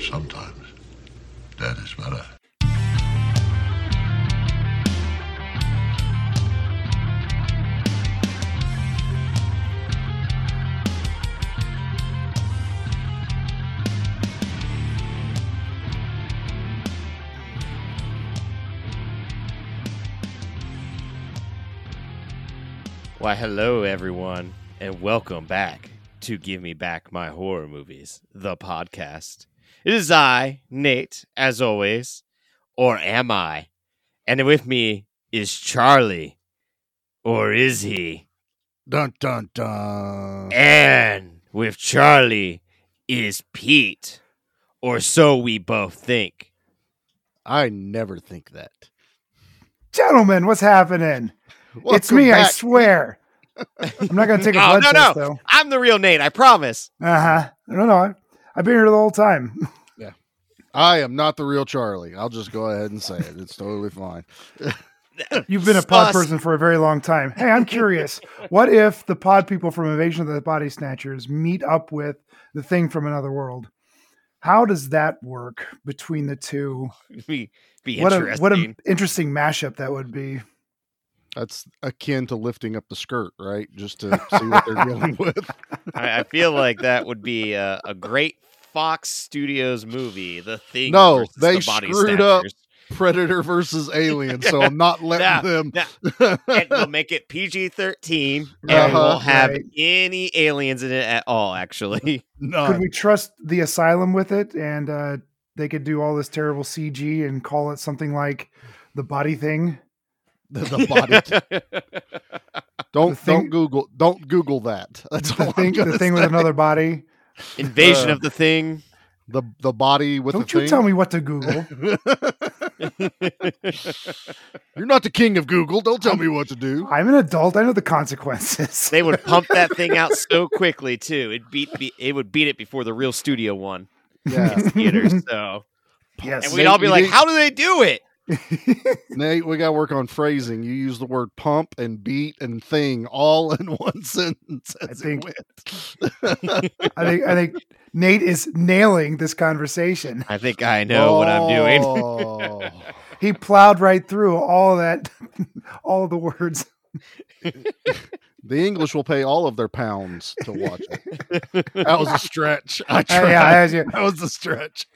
Sometimes dead is better. Why, hello, everyone, and welcome back to Give Me Back My Horror Movies, the podcast. It is I, Nate, as always, or am I? And with me is Charlie, or is he? Dun dun dun. And with Charlie is Pete, or so we both think. I never think that. Gentlemen, what's happening? it's Welcome me, I swear. I'm not going to take a Oh, blood no, test, no. though. I'm the real Nate, I promise. Uh huh. No, no. I, I've been here the whole time. Yeah. I am not the real Charlie. I'll just go ahead and say it. It's totally fine. You've been a pod Sus. person for a very long time. Hey, I'm curious. what if the pod people from Invasion of the Body Snatchers meet up with the thing from another world? How does that work between the two? Be, be What a interesting. what an interesting mashup that would be. That's akin to lifting up the skirt, right? Just to see what they're dealing with. I, I feel like that would be a, a great Fox Studios movie. The thing. No, they the body screwed up. Predator versus Alien. So I'm not letting Nah, them. nah. and we'll make it PG thirteen, and we Uh-huh. won't have Right. any aliens in it at all. Actually, Could we trust the asylum with it and uh, they could do all this terrible CG and call it something like the body thing? The, the body. Don't The thing- don't Google don't Google that. That's The thing, the thing with another body. Invasion Uh, of the thing. the the body with Don't the you thing. tell me what to Google. You're not the king of Google. Don't tell me what to do. I'm an adult. I know the consequences. they would pump that thing out so quickly too. It beat be, it would beat it before the real studio one Yeah. in theaters. So, yes. and we'd all be like, did- "How do they do it?" Nate, we got to work on phrasing. You use the word pump and beat and thing all in one sentence. I as it think- went. I think I think Nate is nailing this conversation. I think I know what I'm doing. Oh. He plowed right through all that, all the words. the English will pay all of their pounds to watch it. That was a stretch. I Uh, tried. yeah, as you- that was a stretch.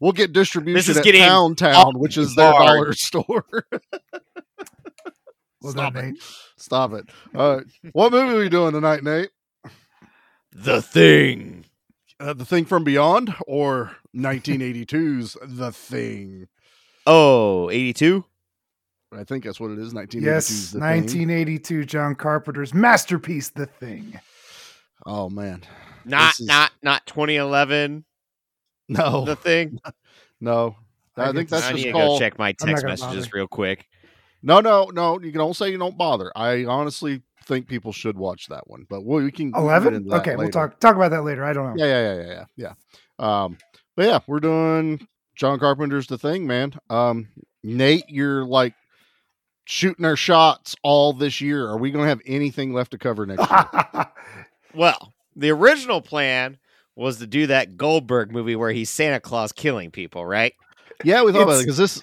We'll get distribution is at getting Pound Town, which is their hard. dollar store. well Stop done, it. Nate. Stop it. All right. What movie are we doing tonight, Nate? the thing. Uh, the Thing from Beyond or 1982's The Thing? Oh, 82? I think that's what it is. 1982's Yes, The Thing. 1982, John Carpenter's masterpiece, The Thing. Oh man, Not is- not not 2011. No, The thing. no. I I, think this- that's I need just to go check my text messages bother. real quick. No, no, no. You can don't say you don't bother. I honestly think people should watch that one, but we, we can we can get 11? into that Okay, we'll talk talk about that later. I don't know. Yeah, yeah, yeah, yeah, yeah, yeah. Um, but yeah, we're doing John Carpenter's The Thing, man. Um, Nate, you're like shooting our shots all this year. Are we going to have anything left to cover next year? Well, the original plan was to do that Goldberg movie where he's Santa Claus killing people, right? yeah, we thought about it because this.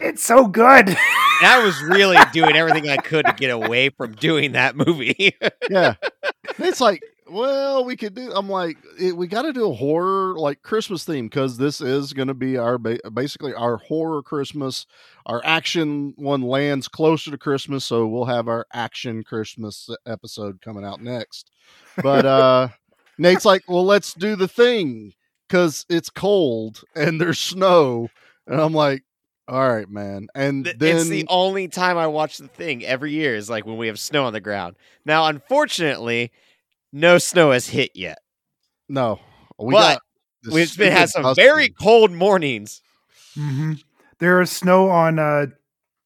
it's so good. And I was really doing everything I could to get away from doing that movie. Yeah, it's like, well, we could do. I'm like, it, we got to do a horror like Christmas theme because this is going to be our ba- basically our horror Christmas. Our action one lands closer to Christmas, so we'll have our action Christmas episode coming out next. But uh Nate's like, well, let's do the thing because it's cold and there's snow, and I'm like, all right, man. And Th- then it's the only time I watch the thing every year is like when we have snow on the ground. Now, unfortunately, no snow has hit yet. no, We but got we've been had some husky. very cold mornings. hmm There is snow on uh,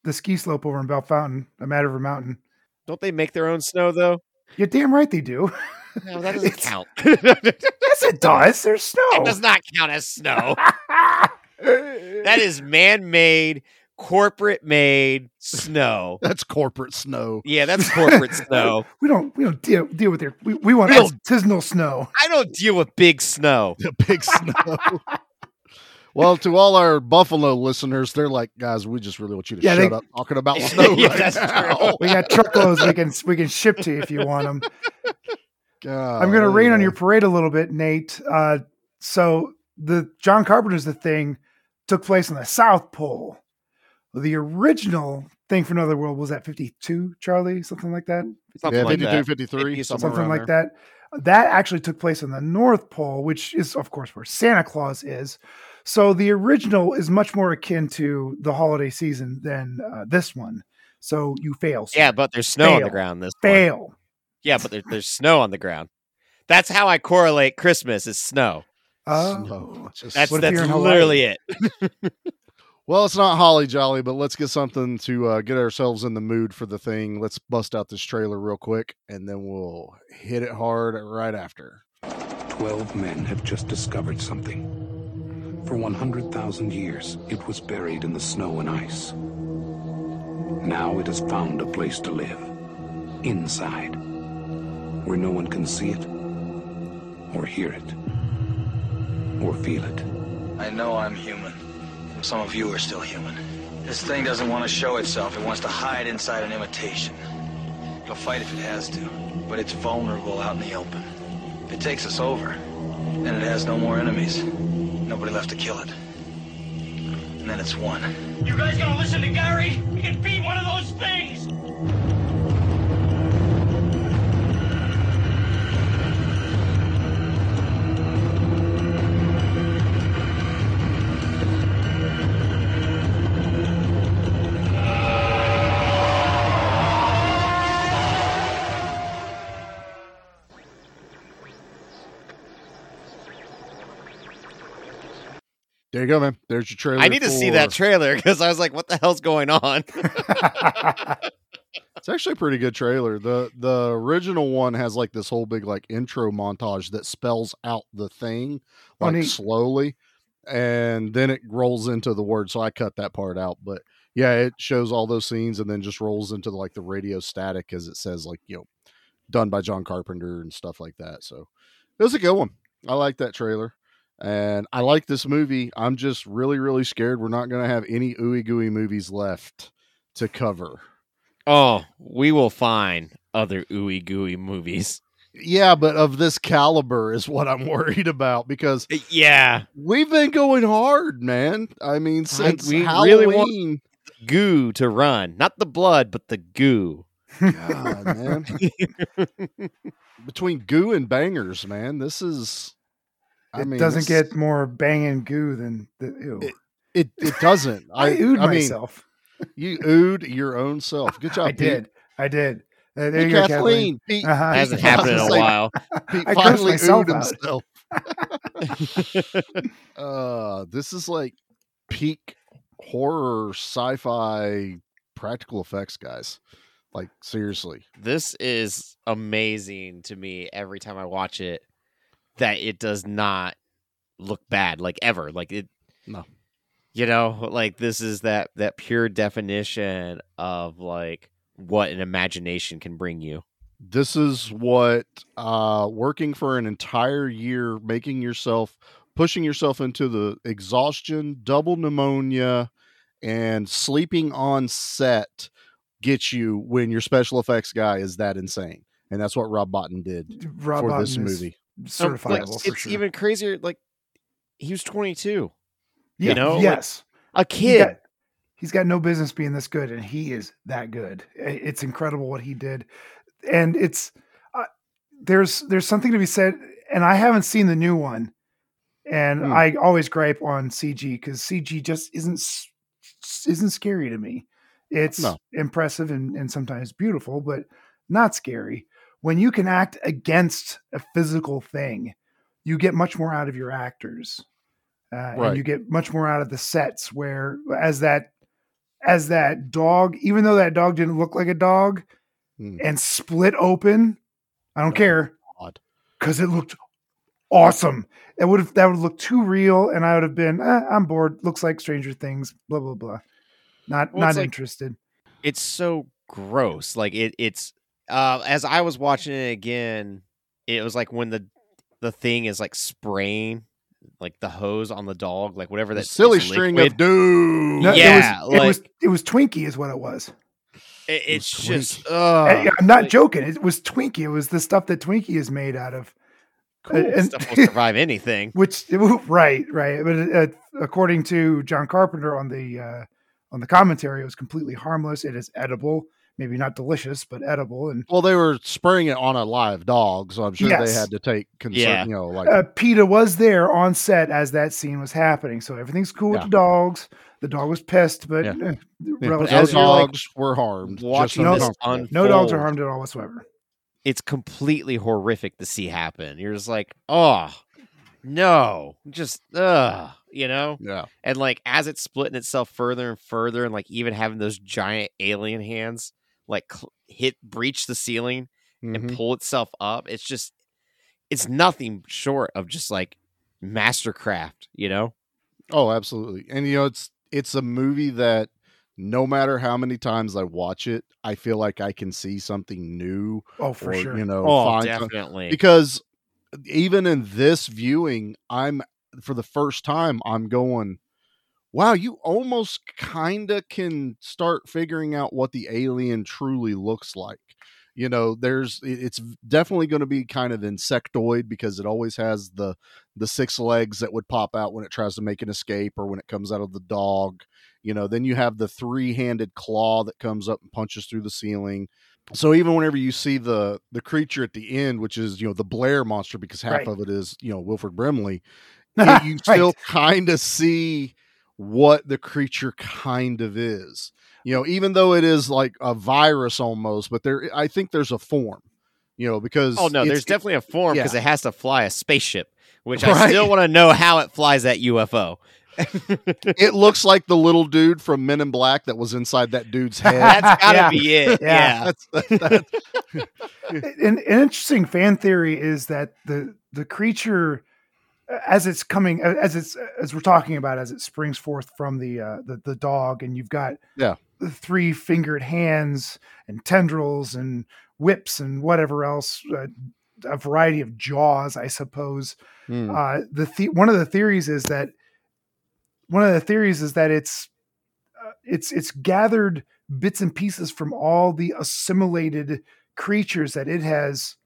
the ski slope over in Bellefontaine, a Mad River Mountain. Don't they make their own snow though? You're damn right they do. No, that doesn't It's- count. yes, it does. There's snow. It does not count as snow. That is man-made corporate made snow. That's corporate snow. Yeah, that's corporate snow. We don't we don't deal deal with their we, we want We don't- artisanal snow. I don't deal with big snow. The big snow. well, to all our Buffalo listeners, they're like, guys, we just really want you to Yeah, shut they- up talking about snow Yeah, right that's now. true. We got truckloads we can we can ship to you if you want them. God, I'm going to rain on your parade a little bit, Nate. Uh, so the John Carpenter's the thing took place on the South Pole. The original thing for Another World was at 52, Charlie, something like that. Something yeah, like 52, that. 53, Fifty, somewhere something like there. that. That actually took place on the North Pole, which is, of course, where Santa Claus is. So the original is much more akin to the holiday season than uh, this one. So you fail. sir. Yeah, but there's snow on the ground this one. Fail. Yeah, but there, there's snow on the ground. That's how I correlate Christmas is snow. Oh, Snow. Just- That's What if you're that's literally it. well, it's not holly jolly, but let's get something to uh, get ourselves in the mood for the thing. Let's bust out this trailer real quick, and then we'll hit it hard right after. Twelve men have just discovered something. For 100,000 years, it was buried in the snow and ice. Now it has found a place to live. Inside. Where no one can see it, or hear it, or feel it. I know I'm human. Some of you are still human. This thing doesn't want to show itself. It wants to hide inside an imitation. It'll fight if it has to, but it's vulnerable out in the open. If it takes us over, then it has no more enemies. Nobody left to kill it. And then it's won. You guys gonna listen to Gary? He can beat one of those things! There you go, man. There's your trailer. I need to see that trailer because I was like, what the hell's going on? It's actually a pretty good trailer. The the original one has like this whole big like intro montage that spells out the thing Oh, like neat. slowly and then it rolls into the word. So I cut that part out. But yeah, it shows all those scenes and then just rolls into like the radio static as it says like, you know, done by John Carpenter and stuff like that. So it was a good one. I like that trailer. And I like this movie. I'm just really, really scared we're not gonna have any ooey gooey movies left to cover. Oh, we will find other ooey gooey movies. Yeah, but of this caliber is what I'm worried about because Uh, Yeah, we've been going hard, man. I mean, since we Halloween. really want- goo to run, not the blood, but the goo. God, man. Between goo and bangers, man, this is. I it mean, doesn't get more banging goo than the ew. It- it. It doesn't. I, I, oohed I mean, myself. you oohed your own self. Good job, I did. I did. Uh, there Pete. you Hey, go, Kathleen. Pete, Uh-huh. Hasn't Pete happened in a while. Pete I cursed finally myself himself. uh, this is like peak horror sci-fi practical effects, guys. Like seriously. this is amazing to me every time I watch it. That it does not look bad, like ever. Like it. No. You know, like this is that that pure definition of like what an imagination can bring you. This is what uh working for an entire year, making yourself pushing yourself into the exhaustion, double pneumonia, and sleeping on set gets you when your special effects guy is that insane. And that's what Rob Bottin did Rob for this Bottin is movie. So, like, certifiable for it's sure. even crazier. Like he was twenty two, yeah, you know, like, yes. a He's kid. got, he's got no business being this good, and he is that good. It's incredible what he did, and it's uh, there's there's something to be said. And I haven't seen the new one, and Hmm. I always gripe on CG because CG just isn't isn't scary to me. It's No. impressive and, and sometimes beautiful, but not scary. When you can act against a physical thing, you get much more out of your actors uh, Right. and you get much more out of the sets where as that as that dog even though that dog didn't look like a dog Hmm. and split open i don't Oh, care because it looked awesome it would have that would look too real and i would have been eh, i'm bored looks like stranger things blah blah blah Not Well, not it's like- interested. it's so gross. Like it, it's uh, as I was watching it again, it was like when the the thing is like spraying like the hose on the dog, like whatever The that silly is string liquid. of doom. No, Yeah, it was, it was it was Twinkie is what it was. It- it's was just. Uh, I'm not joking. It was Twinkie. It was the stuff that Twinkie is made out of. cool and- stuff will survive anything. Which right, right. But uh, according to John Carpenter on the uh, on the commentary, it was completely harmless. It is edible, maybe not delicious, but edible. And Well, they were spraying it on a live dog, so I'm sure Yes. they had to take concern. Yeah. You know, like uh, PETA was there on set as that scene was happening, so everything's cool with the dogs. The dog was pissed, but Yeah. eh, yeah, no as like, dogs were harmed. just Watching no- this no dogs are harmed at all whatsoever. It's completely horrific to see happen. You're just like, oh no, just ugh, you know. Yeah, And like as it's splitting itself further and further, and like even having those giant alien hands like cl- hit breach the ceiling Mhm. and pull itself up, it's just it's nothing short of just like mastercraft, you know? Oh, absolutely. And you know, it's it's a movie that no matter how many times I watch it, I feel like I can see something new Oh, for or sure. you know, Oh, find some- definitely. because even in this viewing, I'm for the first time I'm going, wow, you almost kind of can start figuring out what the alien truly looks like. You know, there's it's definitely going to be kind of insectoid because it always has the the six legs that would pop out when it tries to make an escape or when it comes out of the dog. You know, then you have the three-handed claw that comes up and punches through the ceiling. So even whenever you see the the creature at the end, which is you know the Blair monster, because half Right. of it is you know Wilford Brimley, you still Right. kind of see what the creature kind of is. You know, even though it is like a virus almost, but there I think there's a form. You know, oh, because oh no, there's definitely a form because yeah. it has to fly a spaceship, which I still want to know how it flies that UFO. it looks like the little dude from Men in Black that was inside that dude's head. That's gotta Yeah. be it. Yeah. Yeah. That's, that's, an, an interesting fan theory is that the the creature as it's coming as it's as we're talking about as it springs forth from the uh the, the dog and you've got Yeah. the three fingered hands and tendrils and whips and whatever else uh, a variety of jaws i suppose Hmm. uh the, the one of the theories is that one of the theories is that it's uh, it's it's gathered bits and pieces from all the assimilated creatures that it has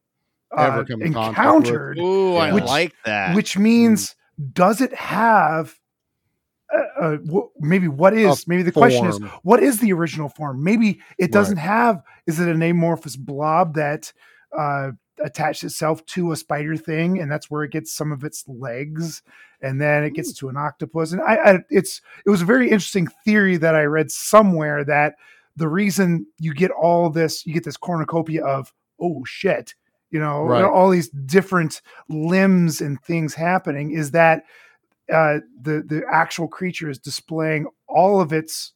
uh, Ever come in contact with. encountered. Ooh, I Which- like that. which means does it have uh, uh, wh- maybe what is maybe the question is what is the original form? Maybe it doesn't have is it an amorphous blob that uh attached itself to a spider thing and that's where it gets some of its legs and then it gets to an octopus? And I, I it's it was a very interesting theory that i read somewhere that the reason you get all this you get this cornucopia of oh shit you know Right. all these different limbs and things happening is that uh, the the actual creature is displaying all of its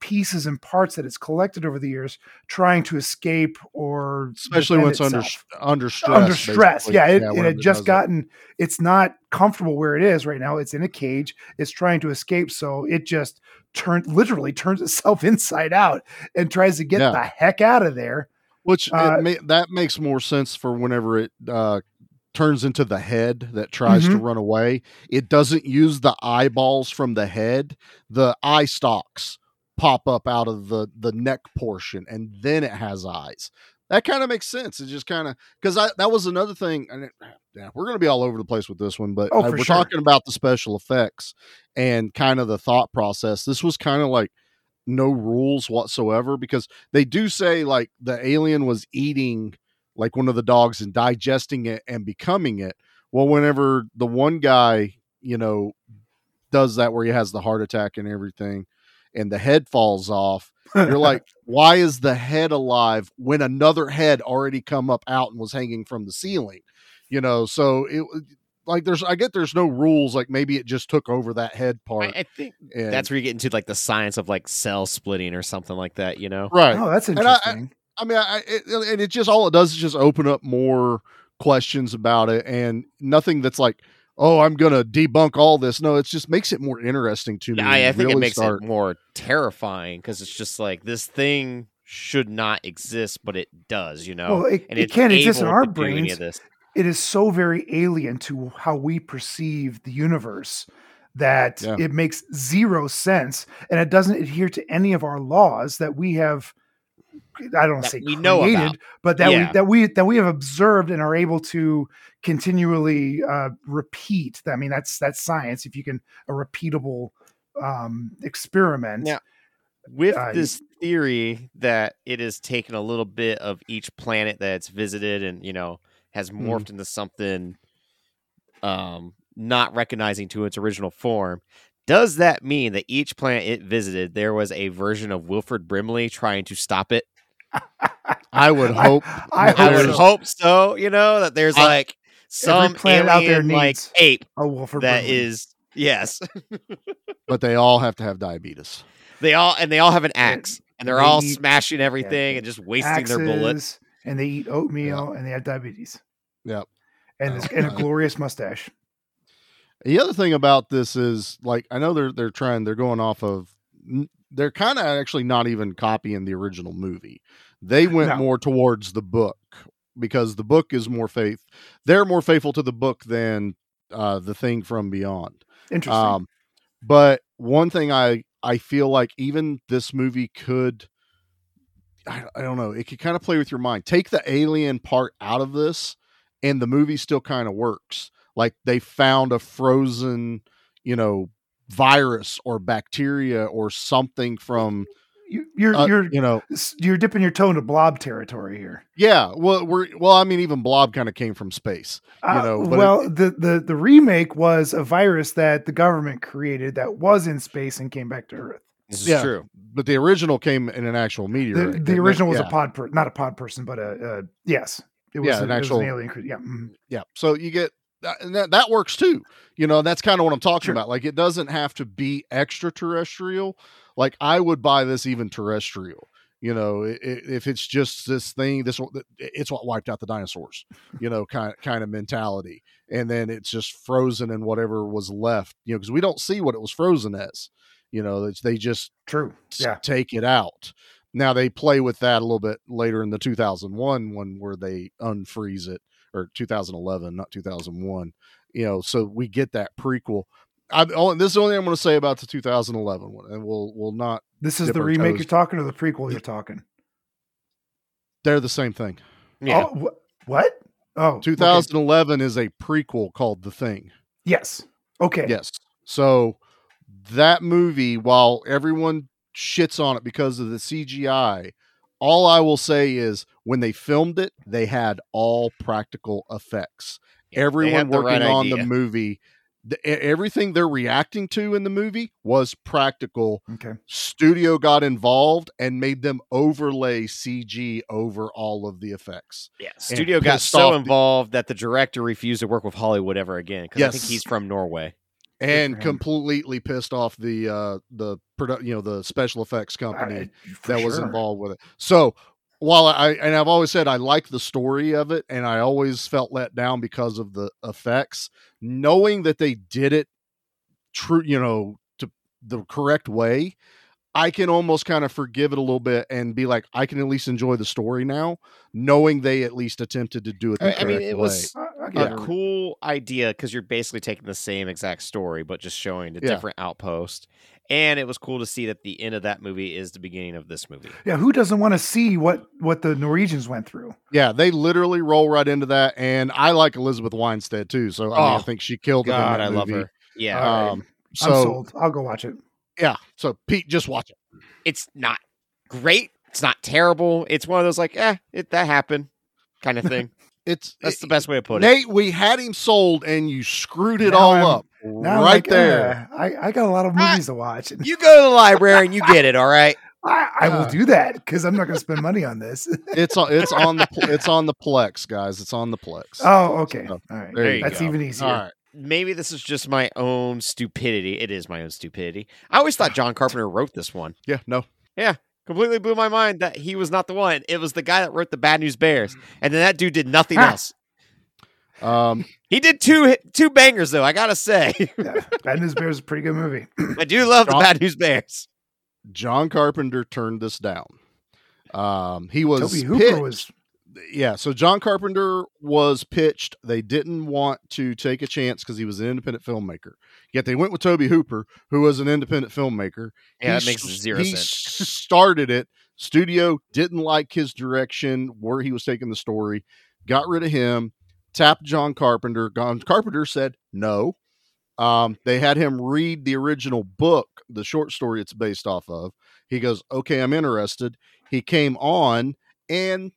pieces and parts that it's collected over the years, trying to escape or especially when it's under under stress. under stress. basically. Yeah, it, it does just it. gotten. It's not comfortable where it is right now. It's in a cage. It's trying to escape, so it just turns literally turns itself inside out and tries to get Yeah. the heck out of there. Which Uh, it ma- that makes more sense for whenever it uh, turns into the head that tries to Mhm. run away. It doesn't use the eyeballs from the head; the eye stalks pop up out of the the neck portion, and then it has eyes. That kind of makes sense. It just kind of because that was another thing. And it, yeah, we're going to be all over the place with this one, but Oh, for we're sure. talking about the special effects and kind of the thought process. This was kind of like no rules whatsoever because they do say like the alien was eating like one of the dogs and digesting it and becoming it. Well, whenever the one guy, you know, does that where he has the heart attack and everything and the head falls off, you're like, why is the head alive when another head already come up out and was hanging from the ceiling? You know, so it like there's I get there's no rules like maybe it just took over that head part. I, I think and, that's where you get into like the science of like cell splitting or something like that, you know? right. Oh, that's I- I- interesting. I mean, I, it, and it just all it does is just open up more questions about it, and nothing that's like, oh, I'm gonna debunk all this. No, it just makes it more interesting to me. I, I You think it really makes start- it more terrifying because it's just like this thing should not exist, but it does. You know, Well, it- and it it's can't exist in our to do brains. Of this. it is so very alien to how we perceive the universe that Yeah. it makes zero sense and it doesn't adhere to any of our laws that we have I don't want to say we know created, about. but that Yeah. we that we that we have observed and are able to continually uh, repeat. I mean, that's that's science. If you can a repeatable um, experiment, Now, with Uh, this theory that it has taken a little bit of each planet that it's visited and you know has Hmm. morphed into something um not recognizing to its original form does that mean that each planet it visited there was a version of Wilford Brimley trying to stop it I would hope. I that i would so. hope so you know that there's I- like some planet out there alien like ape a Wilford that Brimley. is yes but they all have to have diabetes. they all and they all have an axe and they're they all eat- smashing everything and just wasting their bullets axes, and they eat oatmeal and they have diabetes. Yep. And, this, and a glorious mustache. The other thing about this is like I know they're they're trying they're going off of they're kind of actually not even copying the original movie. They went No. more towards the book because the book is more faith. They're more faithful to the book than uh, the thing from beyond. Interesting. Um, but one thing I I feel like even this movie could I, I don't know it could kind of play with your mind. Take the alien part out of this, and the movie still kind of works. Like they found a frozen, you know, virus or bacteria or something from you, you're uh, you're you know you're dipping your toe into blob territory here. yeah well we're well i mean even blob kind of came from space Uh, know, but it- well, the, the the remake was a virus that the government created that was in space and came back to Earth. This is Yeah. true but the original came in an actual The, the That- original was yeah. a pod, per, not a pod person, but a, a yes, it was, Yeah, a- an it was actual- an alien. cre- Yeah, mhm. yeah so you get that, and that, that works too you know that's kind of what i'm talking Sure. about like it doesn't have to be extraterrestrial like i would buy this even terrestrial you know i- i- if it's just this thing this it's what wiped out the dinosaurs you know kind kind of mentality and then it's just frozen in whatever was left you know because we don't see what it was frozen as you know they just true. Yeah, take it out. Now they play with that a little bit later in the 2001 one where they unfreeze it or 2011, not 2001. You know, so we get that prequel. I only this is the only thing I'm going to say about the 2011 one, and we'll we'll not. this is the remake toes. you're talking or the prequel you're talking. They're the same thing. Oh, yeah Oh, wh- what? Oh, okay. 2011 is a prequel called The Thing. Yes. Okay. Yes. So that movie, while everyone shits on it because of the CGI, all I will say is when they filmed it, they had all practical effects. Yeah, Everyone working right on the movie, the, everything they're reacting to in the movie was practical. Okay. Studio got involved and made them overlay CG over all of the effects. Yeah, studio got so off the- involved that the director refused to work with Hollywood ever again because I think he's from Norway. And completely pissed off the uh the produ- you know the special effects company. For that was involved with it. So while I and I've always said I like the story of it, and I always felt let down because of the effects, knowing that they did it true, you know, to the correct way. I can almost kind of forgive it a little bit and be like, I can at least enjoy the story now, knowing they at least attempted to do it the I, I mean, it way. was I, I a get it. cool idea because you're basically taking the same exact story but just showing a Yeah. different outpost. And it was cool to see that the end of that movie is the beginning of this movie. Yeah, who doesn't want to see what what the Norwegians went through? Yeah, they literally roll right into that, and I like Elizabeth Winstead too. So I, mean, I Oh, think she killed it. in God, that I love her. Yeah, All right. Um, I'm so sold. I'll go watch it. yeah, so Pete, just watch it. it's not great. It's not terrible. It's one of those like, eh, it that happened kind of thing. It's That's the best way to put it. Nate, we had him sold, and you screwed it Now all I'm- up right like, there. "Ah, I, I got a lot of movies to watch. You go to the library and you get it. All right. I, I will Uh. do that because I'm not going to spend money on this. It's on. It's on the. pl- It's on the Plex, guys. It's on the Plex. oh, okay. So, All right. there you That's go. even easier. all right. Maybe this is just my own stupidity. It is my own stupidity. I always thought John Carpenter wrote this one. Yeah. No. Completely blew my mind that he was not the one. It was the guy that wrote the Bad News Bears, and then that dude did nothing Ah. else. Um, He did two hit- two bangers though. I gotta say, Yeah, Bad News Bears is a pretty good movie. I do love the Bad News Bears. John Carpenter turned this down. Um, he was Tobe Hooper pitched- was yeah. So John Carpenter was pitched. They didn't want to take a chance because he was an independent filmmaker. Yet they went with Tobe Hooper, who was an independent filmmaker. Yeah, that makes zero he sense. started it. Studio didn't like his direction, where he was taking the story. Got rid of him. Tapped John Carpenter. John Carpenter said no. Um, they had him read the original book, the short story it's based off of. He goes, "Okay, I'm interested." He came on, and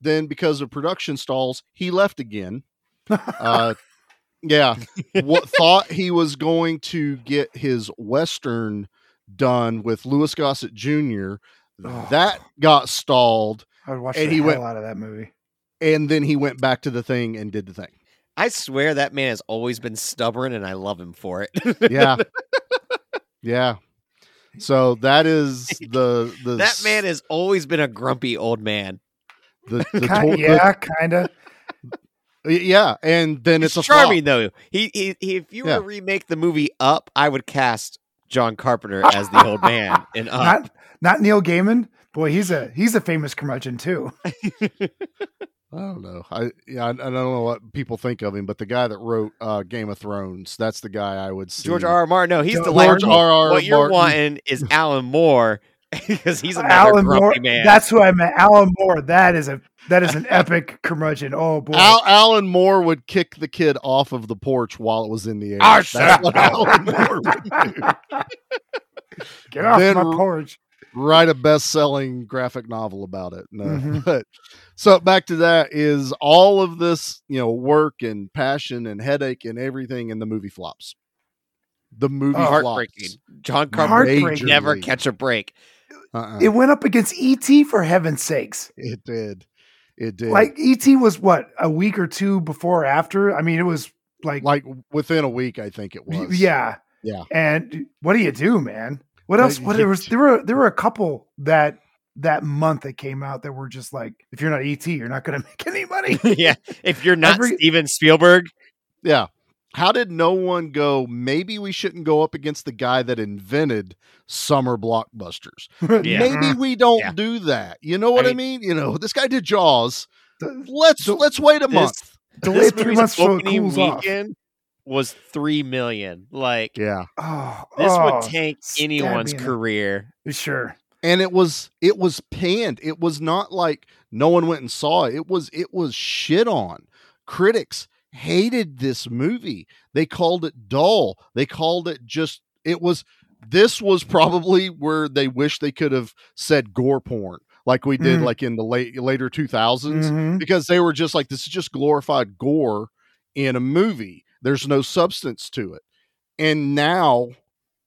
then because of production stalls, he left again. Uh, yeah, what thought he was going to get his western done with Louis Gossett Jr. That got stalled, I would watch and the he hell went- out of that movie. and then he went back to the thing and did the thing. I swear that man has always been stubborn, and I love him for it. Yeah, yeah. So that is the the that man has always been a grumpy old man. The, the, Ki- tor- yeah, kind of. yeah, and then He's it's a flop. charming though. He, he, he if you were Yeah. to remake the movie Up, I would cast John Carpenter as the old man in Up. Not not Neil Gaiman. Boy, he's a he's a famous curmudgeon too. I don't know. I yeah, I, I don't know what people think of him, but the guy that wrote uh, Game of Thrones, that's the guy I would see. George R. R. Martin. No, he's the George delightful. R. R. what you're wanting is Alan Moore because he's another Alan grumpy Moore. man. That's who I meant. Alan Moore. That is a that is an epic curmudgeon. Oh boy. Al, Alan Moore would kick the kid off of the porch while it was in the air. Ah, That's what. Alan Moore would do. Get off then my porch. Write a best-selling graphic novel about it. No, Mhm. but so back to that is all of this, you know, work and passion and headache and everything, and the movie flops. The movie Oh, heartbreaking. flops. John Carpenter never catch a break. Uh-uh. It went up against ET for heaven's sakes. It did. It did. Like ET was what a week or two before or after. I mean, it was like, like within a week, I think it was. yeah. Yeah. And what do you do, man? What Like, else? What there was there were there were a couple that that month that came out that were just like, if you're not ET, you're not going to make any money. yeah, if you're not Every- Steven Spielberg, Yeah. How did no one go, maybe we shouldn't go up against the guy that invented summer blockbusters? Yeah. Maybe mm-hmm. we don't Yeah. do that. You know what I I mean? You know, this guy did Jaws. Let's the- let's wait a this- month. Delay this three months so it opening off. weekend was three million. Like Yeah. Oh, this oh, would tank anyone's me in career. Sure. And it was it was panned. It was not like no one went and saw it. It was it was shit on. Critics hated this movie. They called it dull. They called it just it was this was probably where they wish they could have said gore porn like we did Mm. like in the late later 2000s Mhm. because they were just like this is just glorified gore in a movie. There's no substance to it. And now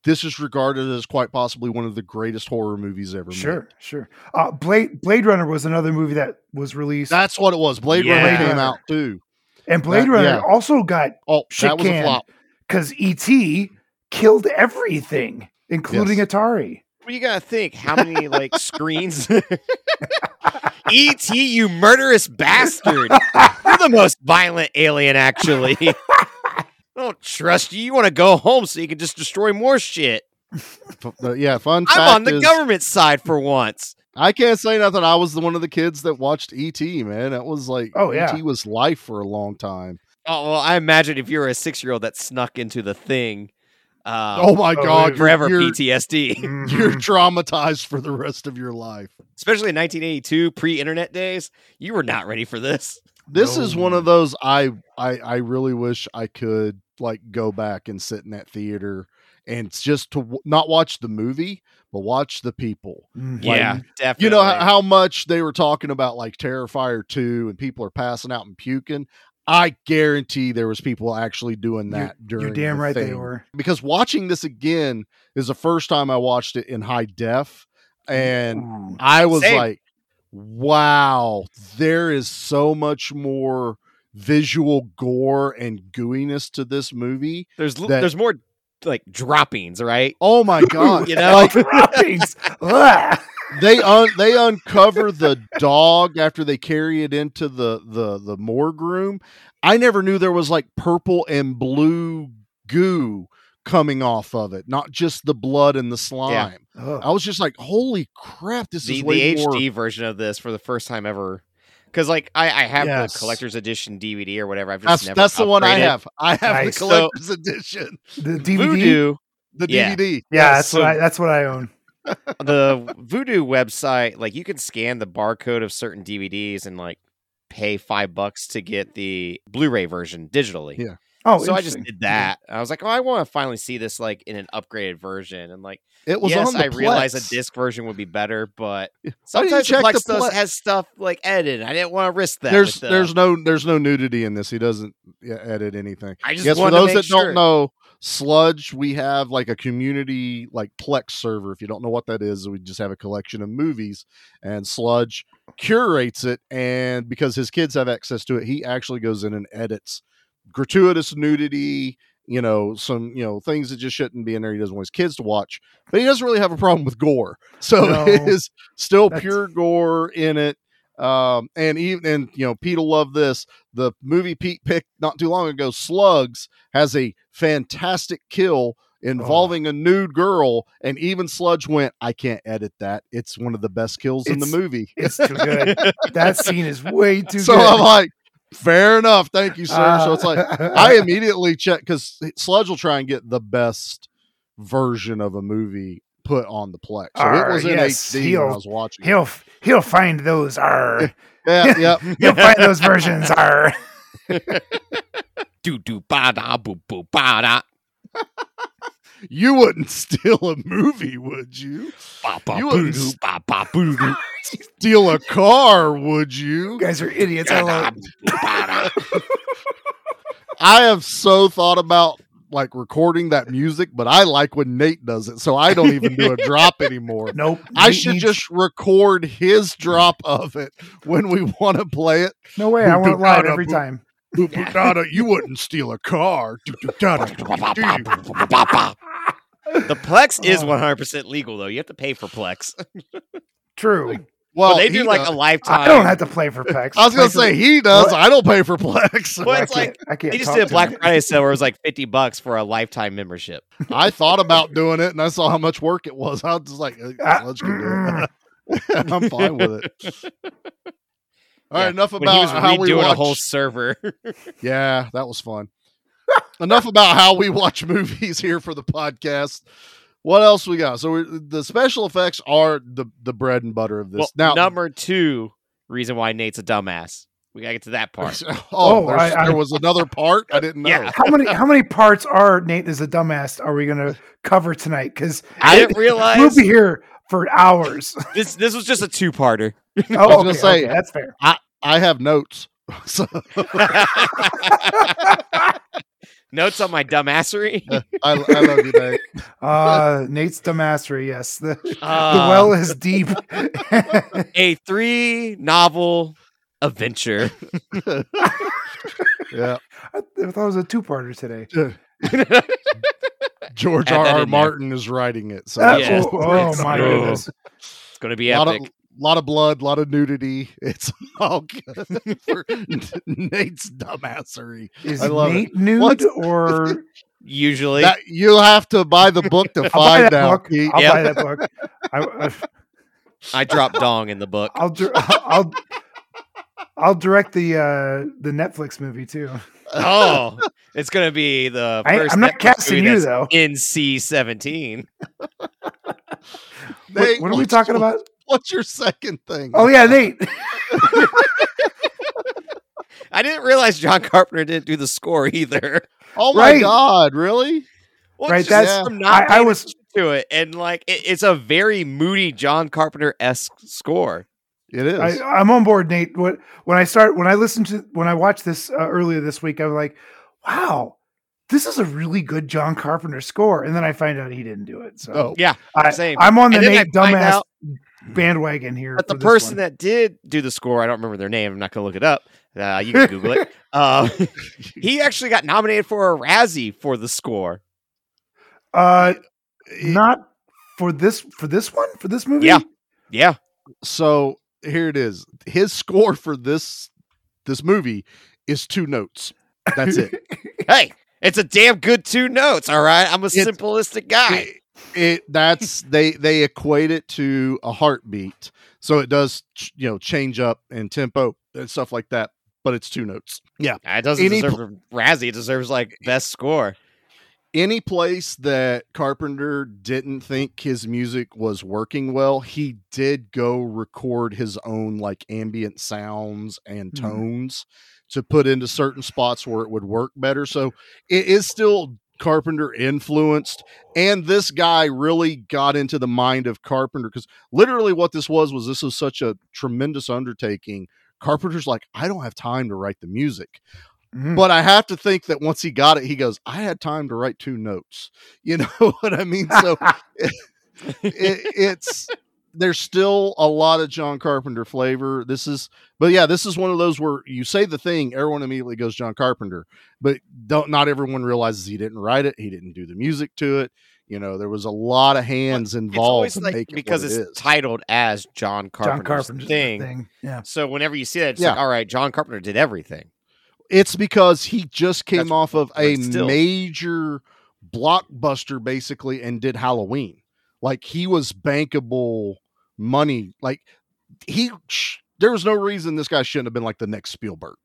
this is regarded as quite possibly one of the greatest horror movies ever made. Sure, sure. Uh, Blade Blade Runner was another movie that was released, That's what it was. Blade Yeah. Runner came out too. And Blade that- Runner yeah. also got Oh, Shit that was canned. because ET killed everything, including Yes. Atari. Well, you gotta think how many like screens. E.T., you murderous bastard! You're the most violent alien, actually. I don't trust you. You want to go home so you can just destroy more shit. Yeah, fun I'm fact on the is, government side for once. I can't say nothing. I was the one of the kids that watched ET. Man, that was like Oh, yeah. ET was life for a long time. Oh well, I imagine if you were a six-year-old that snuck into the thing, um, oh my oh, god, forever you're, PTSD. you're Mhm. traumatized for the rest of your life. Especially in 1982, pre-internet days, you were not ready for this. This is one of those I, I I really wish I could like go back and sit in that theater and just to w- not watch the movie but watch the people. Mhm. Like, yeah, definitely. You know how, how much they were talking about like Terrifier 2 and people are passing out and puking. I guarantee there was people actually doing You're- that during You're damn the right they were. Because watching this again is the first time I watched it in high def and Ooh. I was Same. like, wow, there is so much more visual gore and gooiness to this movie. there's that- there's more like droppings, right? Oh my god. You know? like droppings. They un, they uncover the dog after they carry it into the the the morgue room. I never knew there was like purple and blue goo coming off of it, not just the blood and the slime. Ugh. I was just like, "Holy crap! This the is the way more." HD version of this for the first time ever. Because like I, I have Yes. the collector's edition DVD or whatever. I've just That's never that's the one I upgraded. have. I have Nice. the So- collector's edition, the DVD. Vudu, the Yeah. DVD. Yeah, Yes. that's what I, that's what I own. the Vudu website, like you can scan the barcode of certain DVDs and like pay five bucks to get the Blu-ray version digitally. Yeah. Oh, so I just did that. I was like, oh, I want to finally see this like in an upgraded version. And like, It was yes, on the I realize a disc version would be better, but sometimes the check the Plex Plex? has stuff like edited. I didn't want to risk that. There's the- there's no there's no nudity in this. He doesn't edit anything. I just Yes, for those that sure. don't know, Sludge, we have like a community like Plex server. If you don't know what that is, we just have a collection of movies, and Sludge curates it. And because his kids have access to it, he actually goes in and edits gratuitous nudity. You know, some you know things that just shouldn't be in there. He doesn't want his kids to watch, but he doesn't really have a problem with gore. So No. it is still pure gore in it. Um, and even and you know, Pete will love this. The movie Pete picked not too long ago, Slugs, has a fantastic kill involving a nude girl, and even Sludge went, I can't edit that. It's one of the best kills in the movie. It's too good. that scene is way too so good. I'm like, fair enough, thank you, sir. so it's like Uh, I immediately check because Sludge will try and get the best version of a movie put on the Plex. So Arr, it was in yes, HD when he'll- I was watching. he'll he'll find those are Yeah, yeah. he'll find those versions are do do ba da boo boo ba da You wouldn't steal a movie, would you? ba ba You wouldn't ba ba Steal a car, would you? you guys are idiots. I love boo boo ba da. I have so thought about like recording that music, but I like when Nate does it, so I don't even do a drop anymore. Nope. I Nate should needs- just record his drop of it when we want to play it. no way. I want it live every time. Boop, boop, dada, you wouldn't steal a car. The Plex is Oh. 100% legal though. You have to pay for Plex. True. Well, but they he do like does. a lifetime. I don't have to play for Plex. I was gonna say he does. What? I don't pay for Plex. Well, I it's like- can't- I can't They just did a Black him. Friday sale where it was like 50 bucks for a lifetime membership. I thought about doing it, and I saw how much work it was. I was just like, uh, Ah, let's do it. I'm fine with it. All right, Yeah, enough When he was about how we redoing watch. a whole server. Yeah, that was fun. Enough about how we watch movies here for the podcast. What else we got? So we, the special effects are the the bread and butter of this. well, now, number two reason why Nate's a dumbass. We gotta get to that part. oh, Oh, I- I- there was another part I didn't know. Yeah. How many how many parts are Nate is a dumbass are we gonna cover tonight? Because I didn't realize we'll be here for hours. this. This was just a two-parter. oh, I was gonna say- okay, that's fair. I have notes. So Notes on my dumbassery. I, I love you, Nate. Uh, Nate's dumbassery. Yes, the, the Uh, well is deep. a three-novel adventure. Yeah, I thought it was a two-parter today. George Add R. R. Martin is writing it. So Uh, Yes. oh, oh It's- my goodness! It's gonna be a lot epic. of lot of blood, a lot of nudity. It's all good for Nate's dumbassery. Is I love Nate nude What's- or Usually, That you'll have to buy the book to I'll buy find that out. book. Pete. I'll Yep. buy that book. I, I, I drop dong in the book. I'll dir- I'll I'll direct the uh the Netflix movie too. Oh, it's gonna be the I, first. I'm not Netflix casting movie you that's though. NC seventeen. What, what are we talking about? What's your second thing? Oh yeah, Nate. I didn't realize John Carpenter didn't do the score either. Oh my Right. God! Really? Well, Right, just that's- from not I- I was- to it, and like it, it's a very moody John Carpenter esque score. It is. I, I'm on board, Nate. What when I start when I listened to when I watched this uh, earlier this week, I was like, "Wow, this is a really good John Carpenter score." And then I find out he didn't do it. So oh, Yeah, I, same. I'm on the Nate dumbass out- bandwagon here. But the person one. that did do the score, I don't remember their name. I'm not gonna look it up. Uh, you can Google it. Uh, he actually got nominated for a Razzie for the score. uh, not for this for this one for this movie. Yeah. Yeah. So here it is. His score for this this movie is two notes. That's it. Hey, it's a damn good two notes. All right. I'm a It's- simplistic guy. it, it that's they they equate it to a heartbeat so it does ch- you know change up in tempo and stuff like that but it's two notes yeah It doesn't Any deserve a Razzie. It deserves like best score. any place that carpenter didn't think his music was working well he did go record his own like ambient sounds and Hmm. tones to put into certain spots where it would work better so it is still carpenter influenced and this guy really got into the mind of carpenter because literally what this was was this was such a tremendous undertaking carpenter's like i don't have time to write the music Mm. but I have to think that once he got it, he goes, I had time to write two notes. You know what I mean? So it, it's there's still a lot of John Carpenter flavor. This is, but yeah, this is one of those where you say the thing, everyone immediately goes John Carpenter, but don't not everyone realizes he didn't write it, he didn't do the music to it. You know, there was a lot of hands involved always to like make it because what it's it is. titled as John Carpenter's, John Carpenter's thing. Yeah. So whenever you see that, it's Yeah. like, all right, John Carpenter did everything. It's because he just came That's- off of a still. major blockbuster basically and did Halloween. Like he was bankable money. Like he sh- there was no reason this guy shouldn't have been like the next Spielberg.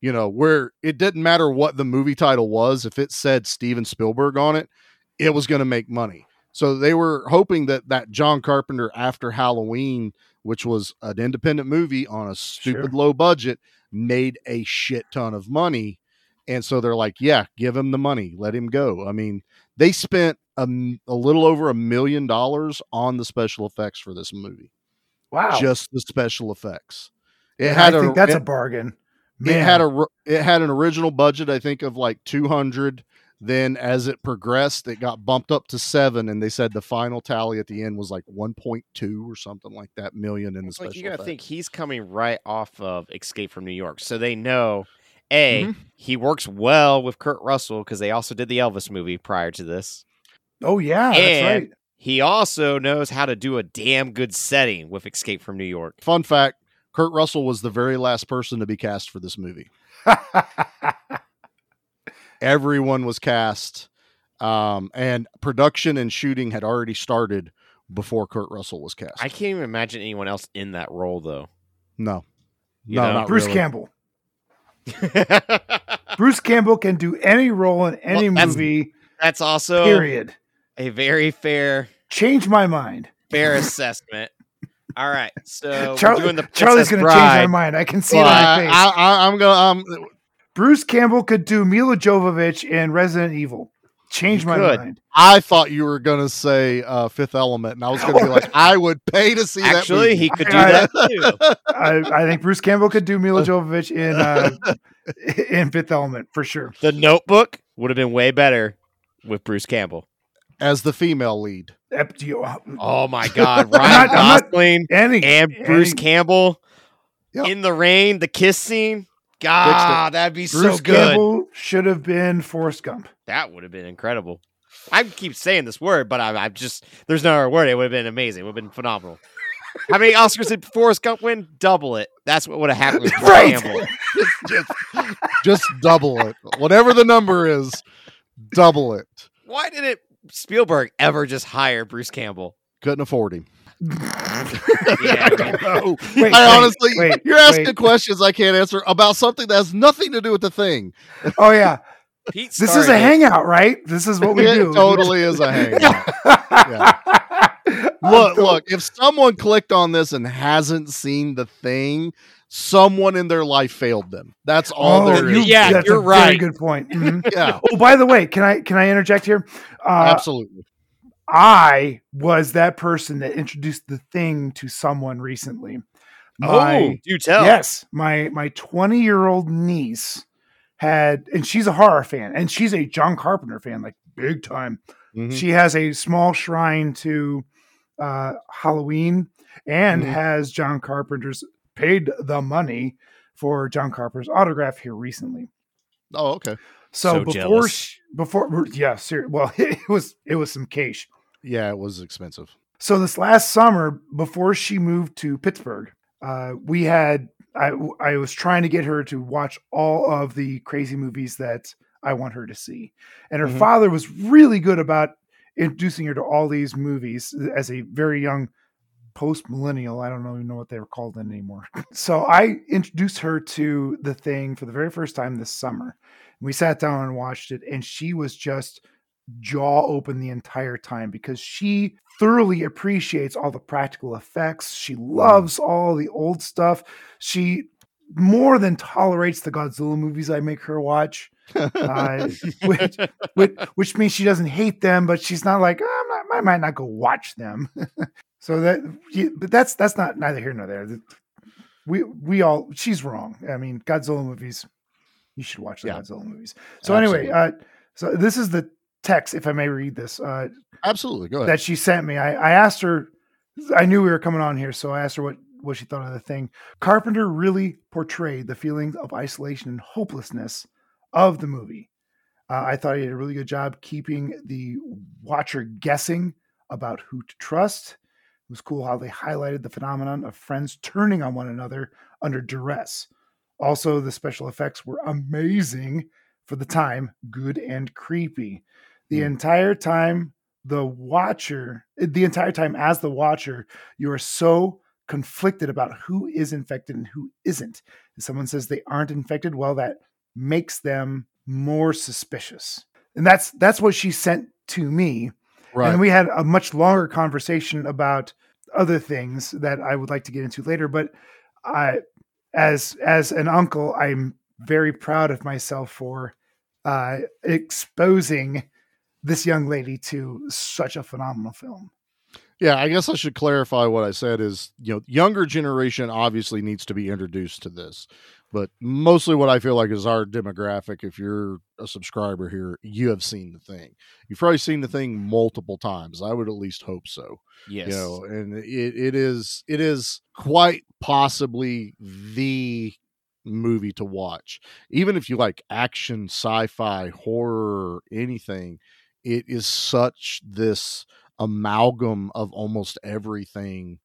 You know, where it didn't matter what the movie title was, if it said Steven Spielberg on it, it was going to make money. So they were hoping that that John Carpenter after Halloween, which was an independent movie on a stupid Sure. low budget, made a shit ton of money. And so they're like, yeah, give him the money, let him go. I mean, they spent a, m- a little over a million dollars on the special effects for this movie, Wow. just the special effects. It And had I a, think that's it, a bargain. it had Man. a r- it had an original budget, I think, of like two hundred. Then as it progressed, it got bumped up to seven, and they said the final tally at the end was like one point two or something like that million in the It's special like you gotta think he's coming right off of Escape from New York, so they know. A, Mm-hmm. he works well with Kurt Russell because they also did the Elvis movie prior to this. Oh yeah, that's right. He also knows how to do a damn good setting with Escape from New York. Fun fact: Kurt Russell was the very last person to be cast for this movie. Everyone was cast, um, and production and shooting had already started before Kurt Russell was cast. I can't even imagine anyone else in that role though. no, You no, know? not Bruce really. Campbell. Bruce Campbell can do any role in any Well, that's- movie. That's also Period. A very fair Change my mind. fair assessment. All right, so Char- we're doing the Charlie's going going to to change my mind. I can see it on I, my face. I, I, I'm gonna. Um, Bruce Campbell could do Milla Jovovich in Resident Evil. Change my could. mind. I thought you were gonna say uh, Fifth Element, and I was gonna be like, I would pay to see that. Actually, he could do I- that too. I, I think Bruce Campbell could do Milla Jovovich in uh, in Fifth Element for sure. The Notebook would have been way better with Bruce Campbell. As the female lead. Um, oh my God, I'm Ryan not- I'm not- Gosling Any and Bruce any- Campbell Yep. in the rain, the kiss scene. God, that'd be Bruce so good. Campbell should have been Forrest Gump. That would have been incredible. I keep saying this word, but I, I'm just there's no other word. It would have been amazing. It would have been phenomenal. How many Oscars did Forrest Gump win? Double it. That's what would have happened with Bruce Right. Campbell. just, just double it. Whatever the number is, double it. Why didn't Spielberg ever just hire Bruce Campbell? Couldn't afford him. Yeah, I don't know. Wait, I wait, honestly, wait, you're asking wait. questions I can't answer about something that has nothing to do with the thing. Oh yeah, Pete this is a hangout, right? This is what we it do. totally is a hangout. Look, look, if someone clicked on this and hasn't seen the thing, someone in their life failed them. That's all Oh, there you, is. Yeah, that's you're a very right. good point. Mhm. Yeah, oh, by the way, can I can I interject here? Uh, absolutely. I was that person that introduced the thing to someone recently. Oh, My, do tell. yes, my my 20 year old niece had, and she's a horror fan, and she's a John Carpenter fan, like big time. Mhm. She has a small shrine to uh, Halloween and Mhm. has John Carpenter's paid the money for John Carpenter's autograph here recently. Oh, okay. So, So before she, before yeah, ser- well, it was it was some cash. Yeah, it was expensive. So this last summer, before she moved to Pittsburgh, uh, we had I I was trying to get her to watch all of the crazy movies that I want her to see, and her Mhm. father was really good about introducing her to all these movies as a very young post millennial. I don't even know what they were called then anymore. so I introduced her to the thing for the very first time this summer. We sat down and watched it, and she was just jaw open the entire time because she thoroughly appreciates all the practical effects. She loves all the old stuff. She more than tolerates the Godzilla movies I make her watch, uh, which, which, which means she doesn't hate them, but she's not like, "Oh, I'm not, I might not go watch them. so that, but that's that's not neither here nor there. We we all she's wrong. I mean, Godzilla movies, you should watch the Yeah. Godzilla movies. So anyway, uh, so this is the text, if I may read this, uh, Absolutely. Go ahead. that she sent me. I, I asked her, I knew we were coming on here, so I asked her what, what she thought of the thing. Carpenter really portrayed the feelings of isolation and hopelessness of the movie. Uh, I thought he did a really good job keeping the watcher guessing about who to trust. It was cool how they highlighted the phenomenon of friends turning on one another under duress. Also, the special effects were amazing for the time, good and creepy. The Hmm. entire time, the watcher, the entire time as the watcher, you are so conflicted about who is infected and who isn't. If someone says they aren't infected, well, that makes them more suspicious. And that's that's what she sent to me. right. And we had a much longer conversation about other things that I would like to get into later. But I, as as an uncle, I'm very proud of myself for uh, exposing this young lady to such a phenomenal film. Yeah, I guess I should clarify what I said is, you know, younger generation obviously needs to be introduced to this. But mostly what I feel like is our demographic. If you're a subscriber here, you have seen the thing. You've probably seen the thing multiple times. I would at least hope so. yes. You know, and it, it is it is quite possibly the movie to watch. Even if you like action, sci-fi, horror, anything, it is such this amalgam of almost everything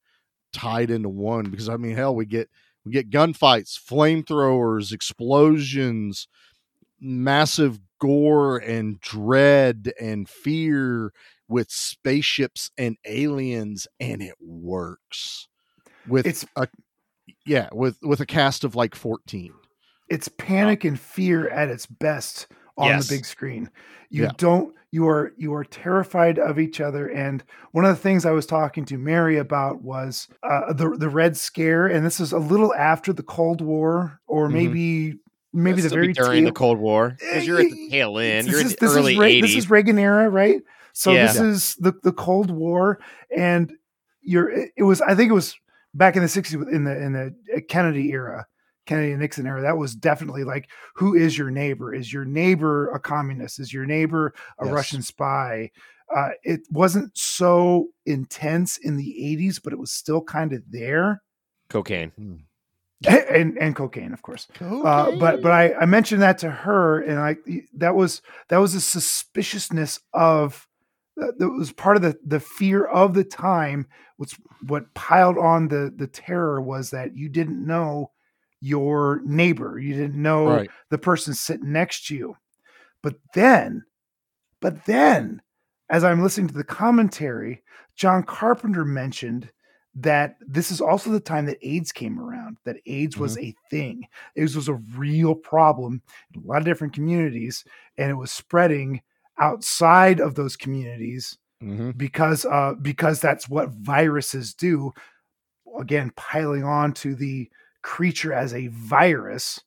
tied into one because I mean hell we get we get gunfights, flamethrowers, explosions, massive gore and dread and fear with spaceships and aliens and it works. With It's a yeah with with a cast of like 14 it's um, panic and fear at its best on Yes. the big screen. You Yeah. don't you are you are terrified of each other and one of the things I was talking to Mary about was uh, the the red scare and this is a little after the Cold War or maybe maybe the very during the Cold War because you're at the Eh, tail end. this You're in is- the this early is, Re- 80s. This is Reagan era, right? So Yeah. this is the, the Cold War, and you're. It, it was. I think it was back in the '60s in the in the Kennedy era, Kennedy and Nixon era. That was definitely like, who is your neighbor? Is your neighbor a communist? Is your neighbor a Yes. Russian spy? Uh, it wasn't so intense in the '80s, but it was still kind of there, cocaine. and and cocaine, of course. Uh, but but I, I mentioned that to her, and I that was that was a suspiciousness of that that was part of the the fear of the time. What's what piled on the the terror was that you didn't know your neighbor, you didn't know right. the person sitting next to you. But then, but then, as I'm listening to the commentary, John Carpenter mentioned that this is also the time that AIDS came around, that AIDS was a thing. AIDS was a real problem in a lot of different communities, and it was spreading outside of those communities hmm because uh because that's what viruses do. Again piling on to the creature as a virus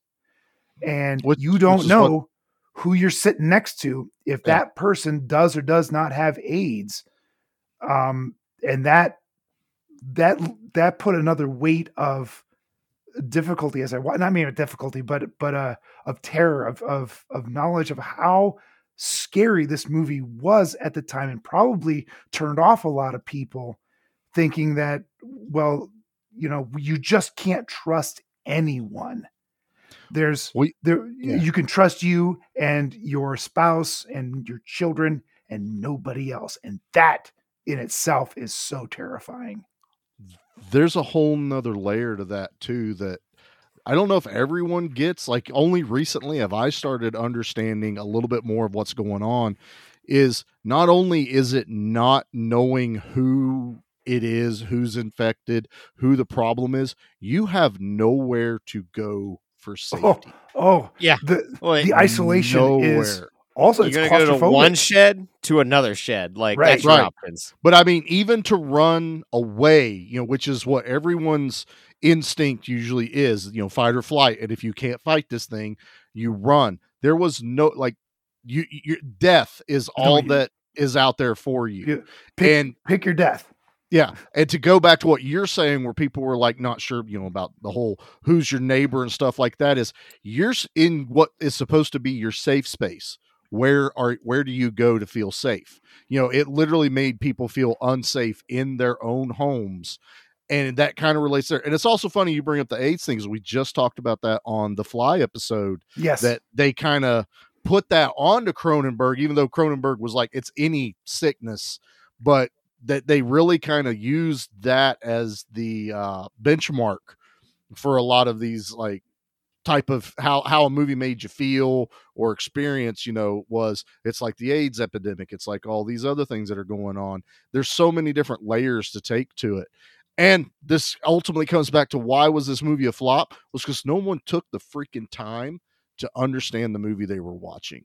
and Which- you don't know who you're sitting next to if Yeah. that person does or does not have aids um and that that that put another weight of difficulty as i wa- not mean a difficulty but but uh of terror of of of knowledge of how scary this movie was at the time and probably turned off a lot of people thinking that well you know you just can't trust anyone there's We- there yeah. you can trust you and your spouse and your children and nobody else and that in itself is so terrifying. there's a whole nother layer to that too that I don't know if everyone gets. Like only recently have I started understanding a little bit more of what's going on. Is not only is it not knowing who it is, who's infected, who the problem is, you have nowhere to go for oh, safety. Oh, Yeah. The Well, the isolation is also You're it's gonna go to one shed to another shed. Like Right. that's your Right. options. But I mean, even to run away, you know, which is what everyone's instinct usually is, you know, fight or flight. And if you can't fight this thing, you run. There was no like you your death is No, all you- that is out there for you. You- pick, and pick your death. Yeah, and to go back to what you're saying, where people were like not sure, you know, about the whole who's your neighbor and stuff like that, is you're in what is supposed to be your safe space. Where are where do you go to feel safe? You know, it literally made people feel unsafe in their own homes, and that kind of relates there. And it's also funny you bring up the AIDS things. We just talked about that on the Fly episode Yes. that they kind of put that onto Cronenberg, even though Cronenberg was like, it's any sickness, but that they really kind of used that as the uh, benchmark for a lot of these like type of how how a movie made you feel or experience you know was it's like the aids epidemic it's like all these other things that are going on. There's so many different layers to take to it. And this ultimately comes back to why was this movie a flop? Was because no one took the freaking time to understand the movie they were watching.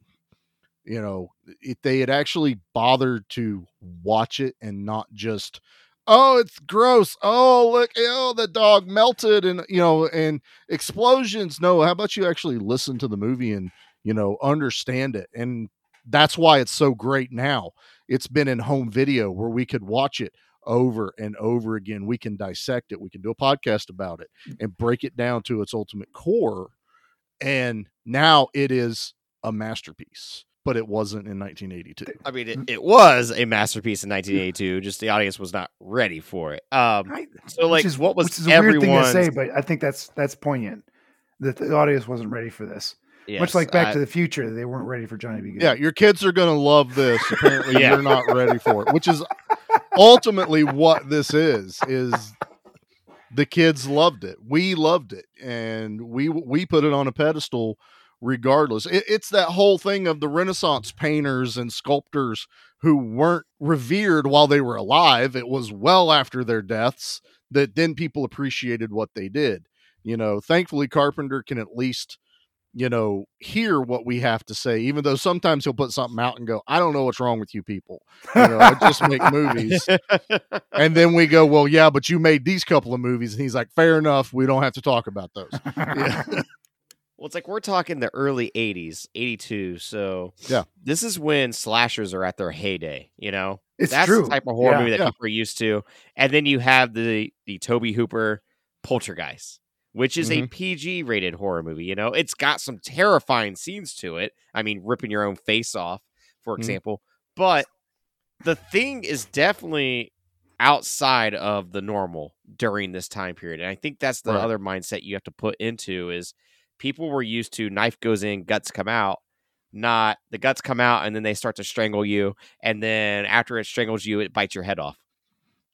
You know, if they had actually bothered to watch it and not just, oh, it's gross. Oh, look, oh, the dog melted and, you know, and explosions. No, how about you actually listen to the movie and, you know, understand it? And that's why it's so great now. It's been in home video where we could watch it over and over again. We can dissect it. We can do a podcast about it mm. and break it down to its ultimate core and now it is a masterpiece but it wasn't in 1982 I mean, it, it was a masterpiece in 1982. Just the audience was not ready for it. Um, Right. so like, is, what was which is a weird thing to say, but I think that's that's poignant that the audience wasn't ready for this. Much like Back I- to the Future, they weren't ready for Johnny B. Goode. yeah your kids are going to love this apparently Yeah. you're not ready for it which is ultimately what this is is the kids loved it we loved it and we we put it on a pedestal regardless it, it's that whole thing of the renaissance painters and sculptors who weren't revered while they were alive it was well after their deaths that then people appreciated what they did. You know thankfully carpenter can at least you know hear what we have to say even though sometimes he'll put something out and go i don't know what's wrong with you people. You know i just make movies. And then we go well yeah but you made these couple of movies and he's like fair enough we don't have to talk about those. Yeah. Well, it's like we're talking the early 80s, 82. So, Yeah. this is when slashers are at their heyday, you know? It's That's true. the type of horror Yeah. movie that Yeah. people are used to. And then you have the the Tobe Hooper Poltergeist, which is Mm-hmm. a PG rated horror movie, you know? It's got some terrifying scenes to it. I mean, ripping your own face off, for Mhm. example. But the thing is definitely outside of the normal during this time period. And I think that's the Right. other mindset you have to put into is people were used to knife goes in, guts come out, not the guts come out and then they start to strangle you. And then after it strangles you, it bites your head off.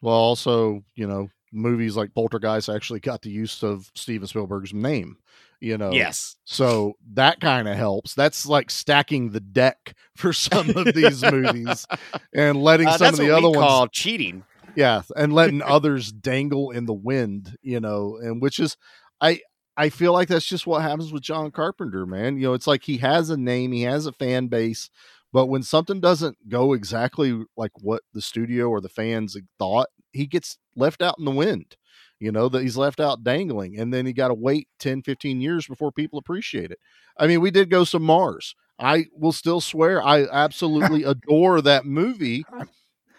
well also you know movies like poltergeist actually got the use of steven spielberg's name you know Yes. so that kind of helps that's like stacking the deck for some of these movies and letting Uh, some of the other ones call cheating. yeah and letting others dangle in the wind you know and which is i i feel like that's just what happens with john carpenter man you know it's like he has a name he has a fan base but when something doesn't go exactly like what the studio or the fans thought he gets left out in the wind you know that he's left out dangling and then he got to wait 10 15 years before people appreciate it i mean we did go to mars i will still swear i absolutely adore that movie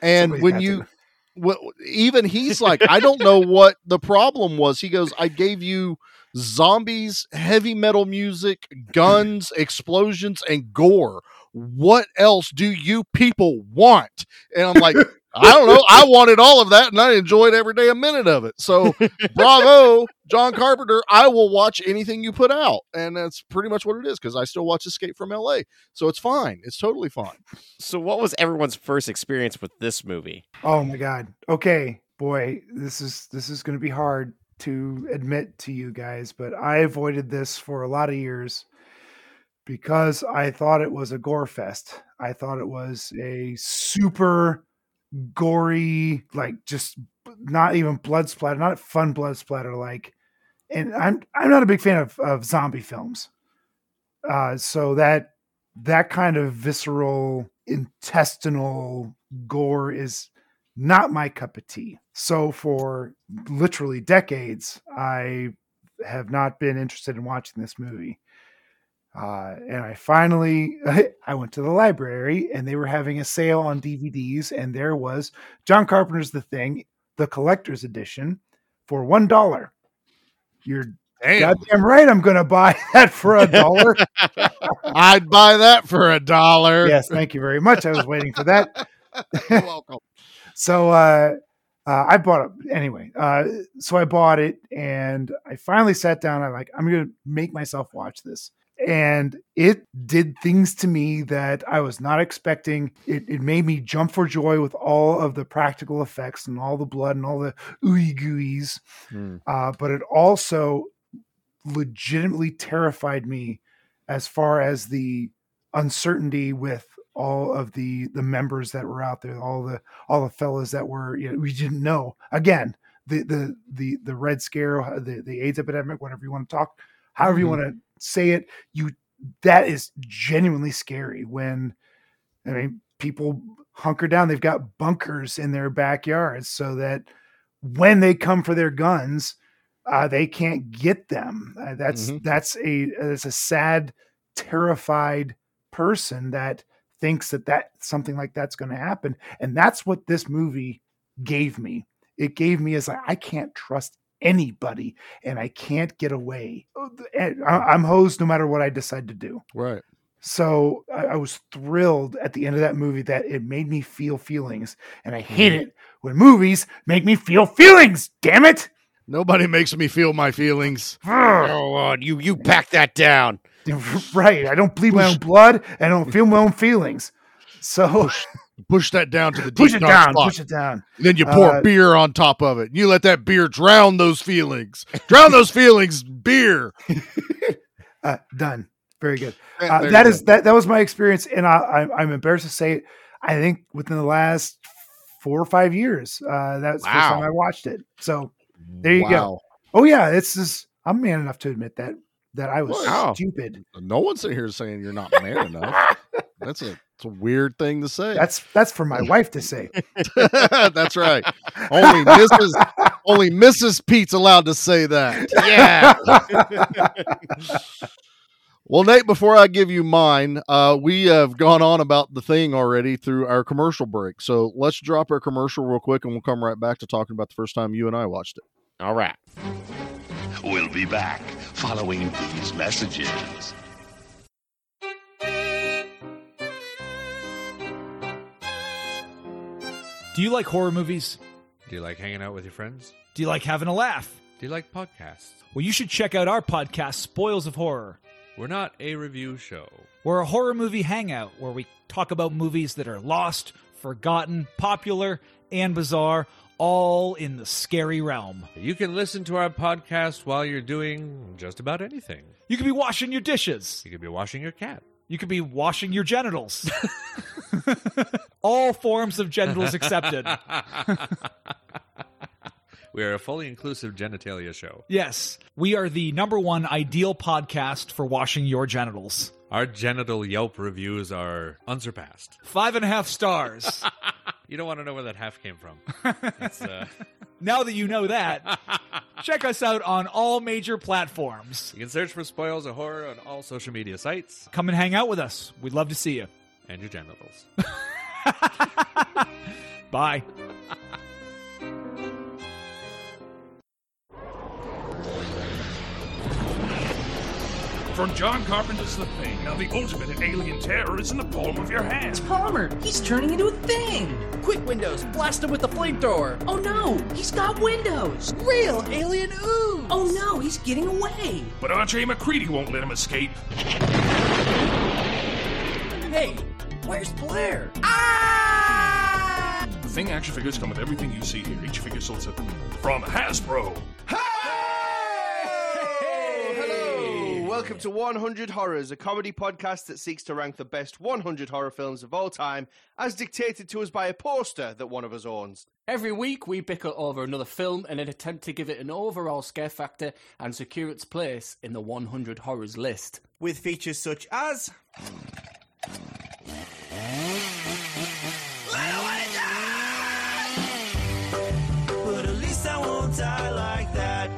and Somebody's when you well, even he's like, I don't know what the problem was. He goes, I gave you zombies, heavy metal music, guns, explosions, and gore. What else do you people want? And I'm like, I don't know. I wanted all of that, and I enjoyed every day a minute of it. So, bravo, John Carpenter. I will watch anything you put out, and that's pretty much what it is because I still watch Escape from L.A. So it's fine. It's totally fine. So, what was everyone's first experience with this movie? Oh my god. Okay, boy, this is this is going to be hard to admit to you guys, but I avoided this for a lot of years because I thought it was a gore fest. I thought it was a super gory, like just not even blood splatter, not fun blood splatter like. And I'm I'm not a big fan of, of zombie films. Uh, so that that kind of visceral intestinal gore is not my cup of tea. So for literally decades, I have not been interested in watching this movie. Uh, and I finally, I went to the library and they were having a sale on DVDs, and there was John Carpenter's The Thing, the collector's edition, for one dollar. You're Damn. goddamn right. I'm going to buy that for a dollar. I'd buy that for a dollar. yes, thank you very much. I was waiting for that. You're welcome. So uh, uh, I bought it anyway. Uh, so I bought it, and I finally sat down. I'm like, I'm gonna make myself watch this, and it did things to me that I was not expecting. It, it made me jump for joy with all of the practical effects and all the blood and all the ooey gooeys. Hmm. Uh, but it also legitimately terrified me as far as the uncertainty with all of the the members that were out there all the all the fellas that were you know we didn't know again the the the the red scare uh, the the aids epidemic whatever you want to talk however you Mhm. want to say it you that is genuinely scary when i mean people hunker down they've got bunkers in their backyards so that when they come for their guns uh, they can't get them uh, that's Mhm. that's a that's a sad terrified person that thinks that that something like that's going to happen and that's what this movie gave me it gave me as like i can't trust anybody and i can't get away oh, And eh, I- i'm hosed no matter what i decide to do Right. so I, was thrilled at the end of that movie that it made me feel feelings and i hate mm-hmm. it when movies make me feel feelings damn it Nobody makes me feel my feelings. Oh, on, you you pack that down. right i don't bleed my own blood i don't feel my own feelings so Push that down to the push deep it dark down spot. push it down And Then you pour Uh, beer on top of it. and You let that beer drown those feelings. Drown those feelings. Beer. uh, done very good There uh, you that go. that that was my experience and I, I i'm embarrassed to say it i think within the last four or five years uh that's the first time i watched it so there you go. Oh yeah it's just i'm man enough to admit that that i was Wow. stupid No one's sitting here saying you're not man enough. That's a, it's a weird thing to say. that's that's for my wife to say That's right. Only Mrs. Only Mrs. Pete's allowed to say that. Yeah. Well, Nate, before I give you mine, uh, we have gone on about the thing already through our commercial break. So let's drop our commercial real quick and we'll come right back to talking about the first time you and I watched it. All right. We'll be back following these messages. Do you like horror movies? Do you like hanging out with your friends? Do you like having a laugh? Do you like podcasts? Well, you should check out our podcast, Spoils of Horror. We're not a review show. We're a horror movie hangout where we talk about movies that are lost, forgotten, popular, and bizarre, all in the scary realm. You can listen to our podcast while you're doing just about anything. You could be washing your dishes. You could be washing your cat. You could be washing your genitals. all forms of genitals accepted. we are a fully inclusive genitalia show. Yes, we are the number one ideal podcast for washing your genitals. Our genital Yelp reviews are unsurpassed. Five and a half stars. You don't want to know where that half came from. Uh, now that you know that, check us out on all major platforms. you can search for Spoils of Horror on all social media sites Come and hang out with us. We'd love to see you. and your genitals. Bye. From John Carpenter's The Thing, now the ultimate in alien terror is in the palm of your hand. It's Palmer, he's turning into a thing. Quick, windows. Blast him with the flamethrower. Oh no, he's got windows. Real alien ooze. Oh no, he's getting away. But Andre MacReady won't let him escape. Hey, where's Blair? Ah! The Thing action figures come with everything you see here. Each figure sold separately. From Hasbro. Hello! Welcome to 100 Horrors, a comedy podcast that seeks to rank the best 100 horror films of all time, as dictated to us by a poster that one of us owns. Every week, we bicker over another film in an attempt to give it an overall scare factor and secure its place in the 100 Horrors list. With features such as. But at least I won't die like that.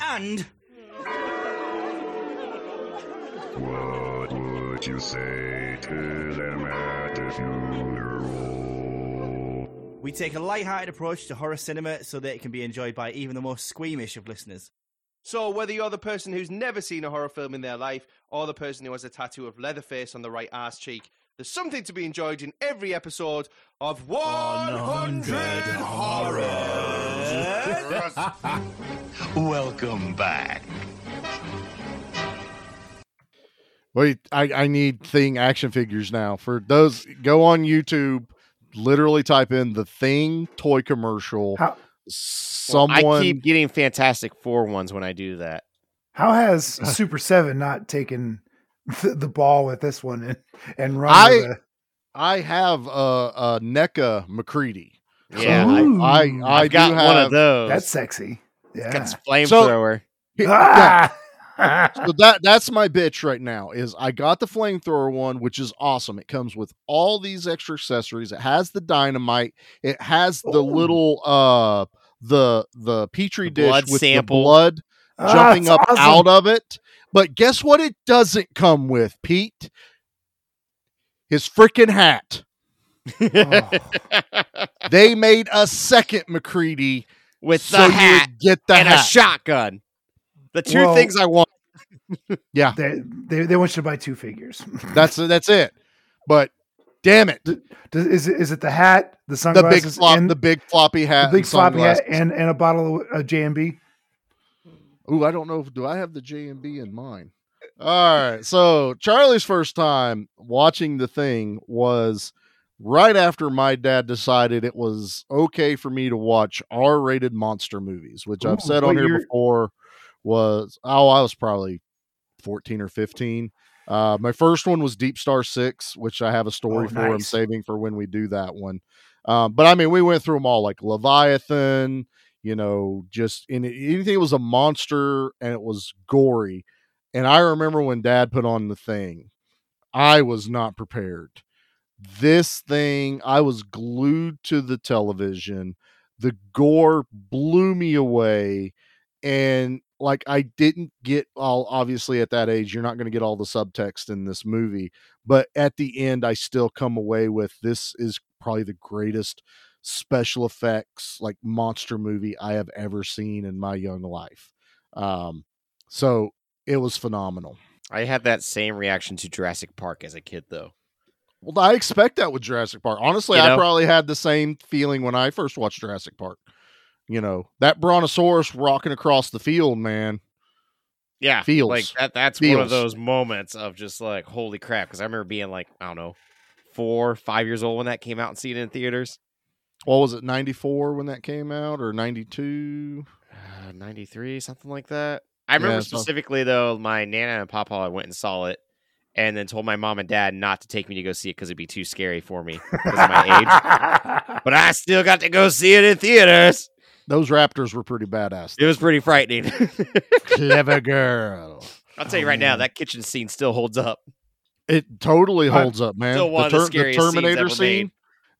And. What would you say to them at the funeral? We take a light-hearted approach to horror cinema so that it can be enjoyed by even the most squeamish of listeners. So, whether you're the person who's never seen a horror film in their life, or the person who has a tattoo of Leatherface on the right arse cheek, there's something to be enjoyed in every episode of 100 Horrors. Welcome back. Wait, I, I need thing action figures now. For those, go on YouTube, literally type in the thing toy commercial. How- Well, Someone I keep getting Fantastic Four ones when I do that. How has Super Seven not taken the, the ball with this one and and run? I- with a- I have a, a NECA MacReady. Yeah, Ooh. I I, I I've got do one of those. That's sexy. Yeah. Got this flamethrower. Yeah. Ah! So that that's my bitch right now is I got the flamethrower one, which is awesome. It comes with all these extra accessories. It has the dynamite. It has the Ooh. little uh the the petri The dish with sample. the blood Ah, jumping up awesome. out of it. But guess what? It doesn't come with Pete. His freaking hat. Oh. They made a second MacReady with so the hat get the and a shotgun. The two Well- things I want. yeah, they, they they want you to buy two figures. that's that's it. But damn it, Does, is it is it the hat, the the big flop, and the big floppy hat, the big and floppy hat, and and a bottle of uh, J&B? Ooh, I don't know. if Do I have the J and B in mine? All right. So Charlie's first time watching the thing was right after my dad decided it was okay for me to watch R-rated monster movies, which I've said on here year- before. Was oh, I was probably fourteen or fifteen. Uh, my first one was Deep Star Six, which I have a story Oh, for. I'm saving for when we do that one. Um, but I mean, we went through them all, like Leviathan. You know, just in anything that was a monster and it was gory. And I remember when Dad put on the thing, I was not prepared. This thing, I was glued to the television. The gore blew me away, and like I didn't get all obviously at that age, you're not going to get all the subtext in this movie, but at the end, I still come away with this is probably the greatest special effects like monster movie I have ever seen in my young life. Um, so it was phenomenal. I had that same reaction to Jurassic Park as a kid, though. Well, I expect that with Jurassic Park. Honestly, You I probably had the same feeling when I first watched Jurassic Park. You know, that brontosaurus rocking across the field, man. Yeah, Feels. like that. That's one of those moments of just like, holy crap! Because I remember being like, I don't know, four, five years old when that came out and seeing it in theaters. What was it, 94 when that came out or 92? Uh, 93, something like that. I remember Yeah, specifically though, my nana and papa I went and saw it, and then told my mom and dad not to take me to go see it because it'd be too scary for me because of my age. But I still got to go see it in theaters. Those raptors were pretty badass. It was pretty frightening. Clever girl. I'll tell you right now, that kitchen scene still holds up. It totally I- holds up, man. Still one of the Ter- scariest scenes Terminator ever scene. made.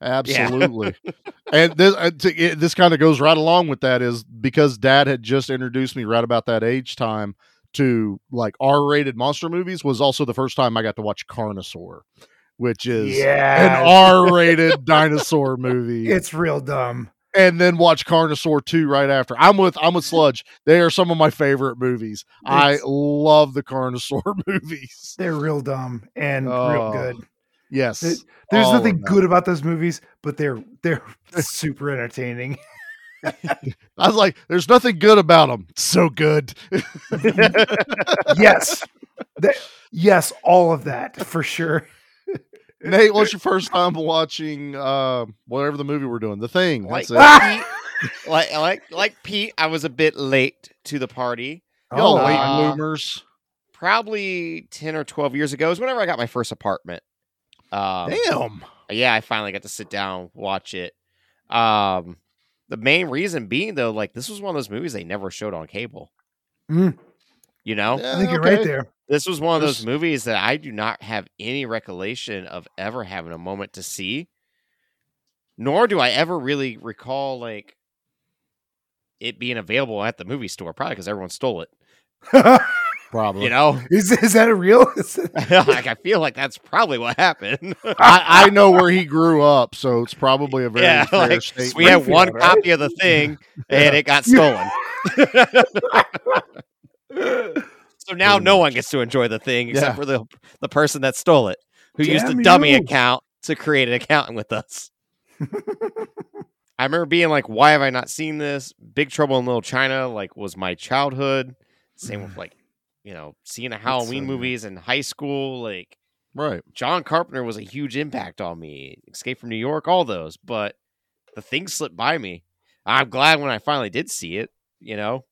Absolutely. and this uh, to, it, this kind of goes right along with that is because dad had just introduced me right about that age time to like R-rated monster movies was also the first time I got to watch Carnosaur, which is Yeah. an R-rated dinosaur movie. It's real dumb. And then watch Carnosaur 2 right after. I'm with I'm with Sludge. They are some of my favorite movies. I love the Carnosaur movies. They're real dumb and real Oh. good. Yes. There- There's all nothing good about those movies, but they're they're super entertaining. I was like, there's nothing good about them. So good. yes. That- yes, all of that for sure. Nate, what's your first time watching uh, whatever the movie we're doing? The Thing. Like, it. Pete, like like like Pete, I was a bit late to the party. Y'all late Uh, bloomers. Probably ten or twelve years ago is whenever I got my first apartment. Um, Damn. yeah, I finally got to sit down watch it. Um, the main reason being though, like this was one of those movies they never showed on cable. Mm. You know, Yeah, I think you're right there. this was one of those movies that I do not have any recollection of ever having a moment to see. Nor do I ever really recall like it being available at the movie store, probably because everyone stole it. Probably. You know, Is is that a real? like I feel like that's probably what happened. I, I know where he grew up, so it's probably a very yeah, fair like statement. we had one Springfield, right? copy of the thing, and it got stolen. So now no one gets to enjoy the thing except Yeah. for the the person that stole it, who used a Damn dummy you. account to create an account with us. I remember being like, "Why have I not seen this?" Big Trouble in Little China, like, was my childhood. Same with like, you know, seeing the Halloween so movies in high school. Like, Right. John Carpenter was a huge impact on me. Escape from New York, all those, but the thing slipped by me. I'm glad when I finally did see it, you know.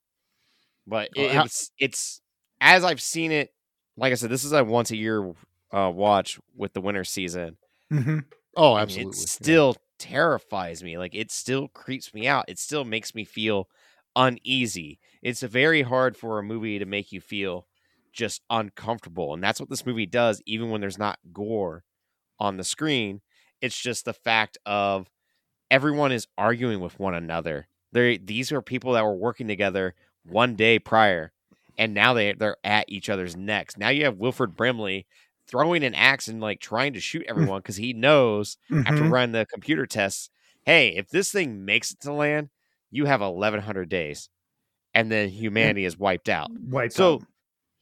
But it, Uh, how- it's it's as I've seen it. Like I said, this is a once a year uh, watch with the winter season. Mhm. Oh, absolutely. It still terrifies me. Like it still creeps me out. It still makes me feel uneasy. It's very hard for a movie to make you feel just uncomfortable. And that's what this movie does, even when there's not gore on the screen. It's just the fact of everyone is arguing with one another. They these are people that were working together one day prior, and now they they're at each other's necks. Now you have Wilford Brimley throwing an axe and like trying to shoot everyone because he knows after Mhm. running the computer tests, hey, if this thing makes it to land, you have eleven hundred days, and then humanity is wiped out. Wiped So out.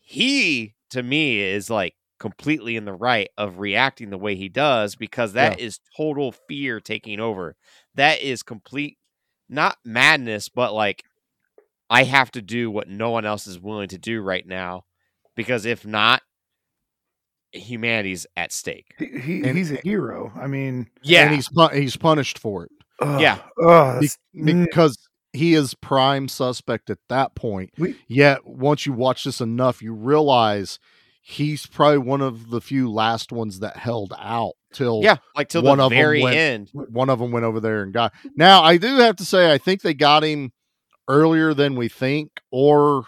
he to me is like completely in the right of reacting the way he does because that is total fear taking over. That is complete not madness, but like I have to do what no one else is willing to do right now because if not, humanity's at stake. He, he, And- he's a hero. I mean, Yeah. And he's he's punished for it ugh, Yeah. ugh, Be- because he is prime suspect at that point. We- Yet once you watch this enough, you realize he's probably one of the few last ones that held out till Yeah, like till one the of 'em very went- end. one of them went over there and got. Now I do have to say I think they got him earlier than we think, or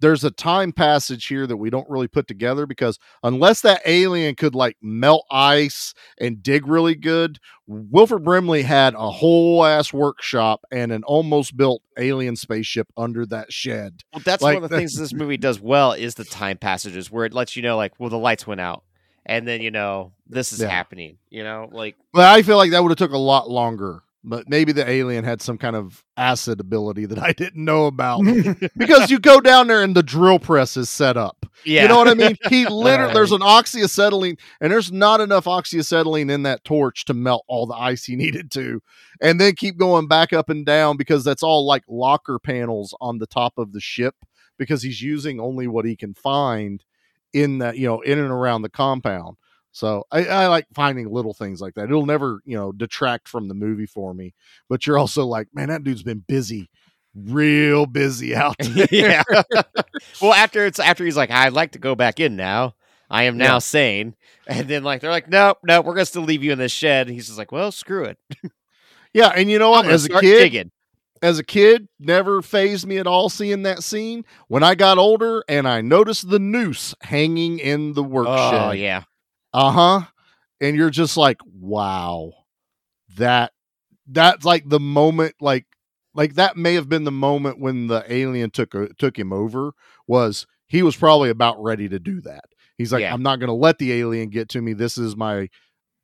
there's a time passage here that we don't really put together because unless that alien could like melt ice and dig really good, Wilford Brimley had a whole ass workshop and an almost built alien spaceship under that shed. Well, that's Like, one of the things this movie does well is the time passages where it lets you know, like, well, the lights went out, and then you know this is Yeah. happening. You know, like But I feel like that would have took a lot longer. But maybe the alien had some kind of acid ability that I didn't know about. because you go down there and the drill press is set up. Yeah. You know what I mean? He literally Right. there's an oxyacetylene and there's not enough oxyacetylene in that torch to melt all the ice he needed to. And then keep going back up and down because that's all like locker panels on the top of the ship because he's using only what he can find in that, you know, in and around the compound. So I, I like finding little things like that. It'll never, you know, detract from the movie for me. But you're also like, man, that dude's been busy, real busy out there. yeah. well, after it's after he's like, I'd like to go back in now. I am now Yeah. sane. And then like they're like, nope, nope, we're gonna still leave you in this shed. And he's just like, well, screw it. Yeah, and you know what? As a kid, digging. as a kid, never phased me at all seeing that scene. When I got older and I noticed the noose hanging in the work Oh shed. yeah. Uh huh. And you're just like, wow, that that's like the moment, like like that may have been the moment when the alien took a, took him over. Was he was probably about ready to do that? He's like, Yeah. I'm not going to let the alien get to me. This is my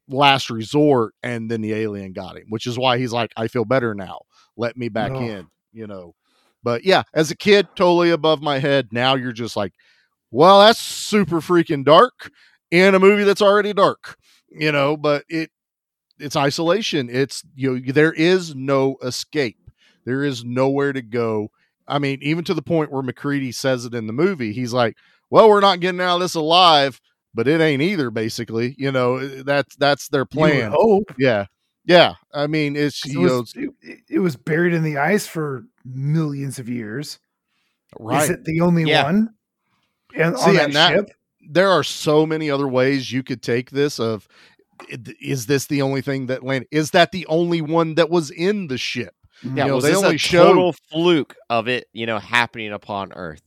last resort. And then the alien got him, which is why he's like, I feel better now. Let me back in. You know. But yeah, as a kid, totally above my head. Now you're just like, well, that's super freaking dark in a movie that's already dark. you know, but it it's isolation. It's you know there is no escape. There is nowhere to go. I mean, even to the point where MacReady says it in the movie. He's like, "Well, we're not getting out of this alive." But it ain't either. Basically, you know eh, that's that's their plan. hope. Yeah, yeah. I mean, it's It you know, was, it, it was buried in the ice for millions of years. right. Is it the only Yeah. one? And See, on that, and that- ship? There are so many other ways you could take this of is this the only thing that landed is that the only one that was in the ship? Mm-hmm. Yeah, you know, was they this only a showed total fluke of it, you know, happening upon Earth?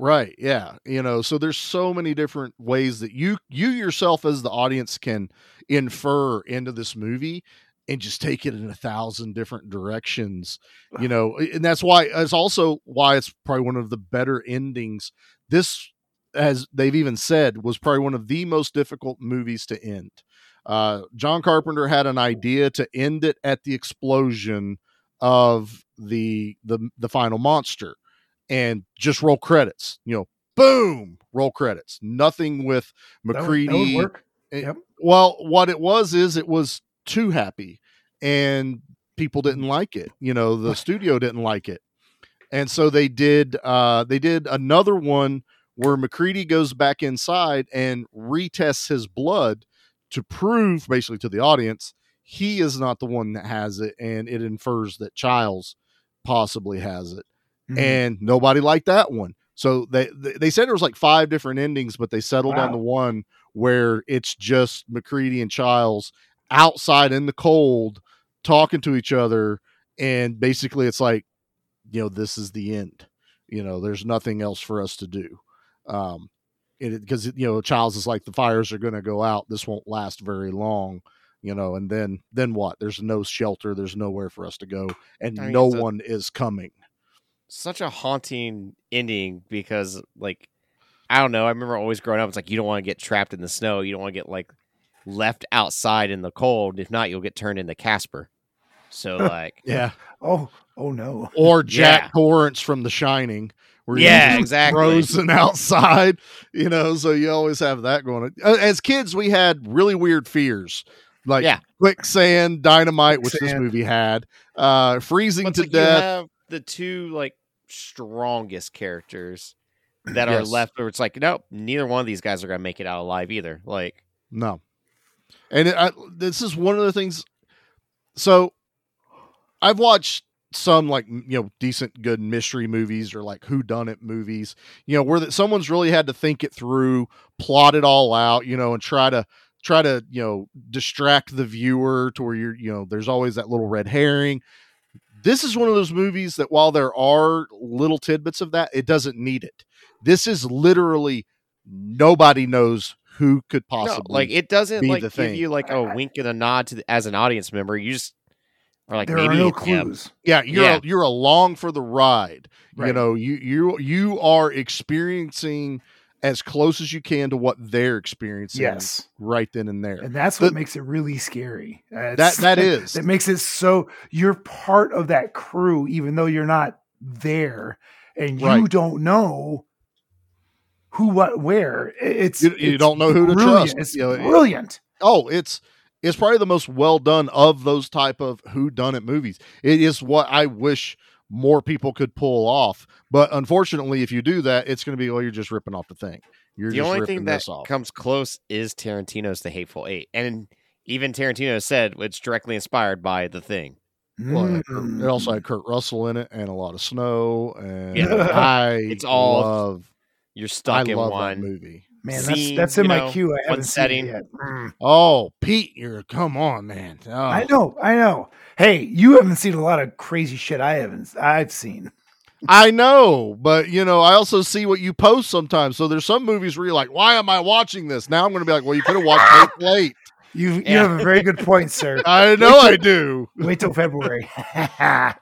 right yeah you know so there's so many different ways that you you yourself as the audience can infer into this movie and just take it in a thousand different directions you know and that's why it's also why it's probably one of the better endings. This as they've even said was probably one of the most difficult movies to end uh john carpenter had an idea to end it at the explosion of the the the final monster and just roll credits you know boom roll credits nothing with That would- that would. Eh, Yep. well what it was is it was too happy and people didn't like it you know the studio didn't like it and so they did uh they did another one where MacReady goes back inside and retests his blood to prove basically to the audience he is not the one that has it and it infers that childs possibly has it. Mhm. and nobody liked that one. So they they said there was like five different endings but they settled on the one where it's just MacReady and childs outside in the cold talking to each other and basically it's like you know this is the end. You know there's nothing else for us to do um because you know childs is like the fires are going to go out this won't last very long you know and then then what there's no shelter there's nowhere for us to go and I mean, no it's a- one is coming Such a haunting ending because, like, I don't know. I remember always growing up, it's like you don't want to get trapped in the snow. You don't want to get like left outside in the cold. If not, you'll get turned into Casper. So, like, yeah Oh, oh no. or jack Yeah. torrance from the shining where you're Yeah, exactly. frozen outside you know so you always have that going on. Uh, as kids we had really weird fears like Yeah. quicksand dynamite which this movie had uh freezing But to like death You have the two like strongest characters that are left, where it's like, nope, neither one of these guys are gonna make it out alive either. Like, No. And it, I, this is one of the things. So I've watched some like you know decent good mystery movies or like who done it movies you know where that someone's really had to think it through plot it all out you know and try to try to you know distract the viewer to where you're you know there's always that little red herring this is one of those movies that while there are little tidbits of that it doesn't need it this is literally nobody knows who could no, possibly like it doesn't like give thing. you like a wink and a nod to the, as an audience member. You just are like there maybe are no clues. yeah you're Yeah. you're along for the ride you know you you you are experiencing as close as you can to what they're experiencing Yes. right then and there And that's The- what makes it really scary. Uh, That- that is. That makes it so you're part of that crew, even though you're not there, and you Right. don't know who, what, where. It's you, you it's don't know who to brilliant. trust It's you know, it- brilliant. oh it's it's probably the most well done of those type of who done it movies it is what i wish more people could pull off but unfortunately if you do that it's going to be oh, you're just ripping off the thing you're the just only thing that this off comes close is Tarantino's The Hateful Eight, and even Tarantino said it's directly inspired by The Thing. Well, it, Mm. it also had Kurt Russell in it and a lot of snow and Yeah. I It's all- love You're stuck I in love one that movie. Man, scene, that's that's in my know, queue. I haven't seen it yet. Mm. Oh, Pete, you're come on, man. Oh. I know, I know. Hey, you haven't seen a lot of crazy shit I haven't. I've seen. I know, but you know, I also see what you post sometimes. So there's some movies where you're like, "Why am I watching this?" Now I'm going to be like, "Well, you could have watched it late." You you Yeah. have a very good point, sir. I know I do. Wait till February.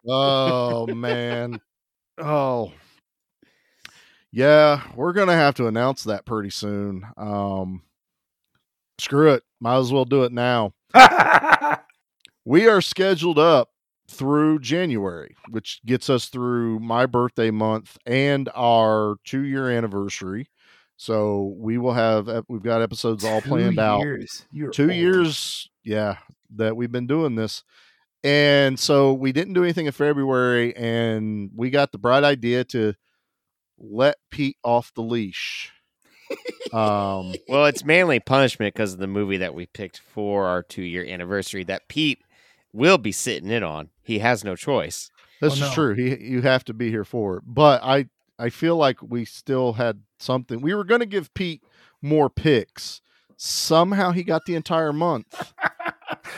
Oh man. Oh. Yeah, we're going to have to announce that pretty soon. Um screw it. Might as well do it now. we are scheduled up through January, which gets us through my birthday month and our two year anniversary. So we will have we've got episodes all Two planned out. You're Two old. years, yeah, that we've been doing this. And so we didn't do anything in February, and we got the bright idea to let Pete off the leash. Um, Well, it's mainly punishment because of the movie that we picked for our two year anniversary that Pete will be sitting in on. He has no choice. This Oh, is no. true. He you have to be here for it. But I I feel like we still had something. We were going to give Pete more picks. Somehow he got the entire month.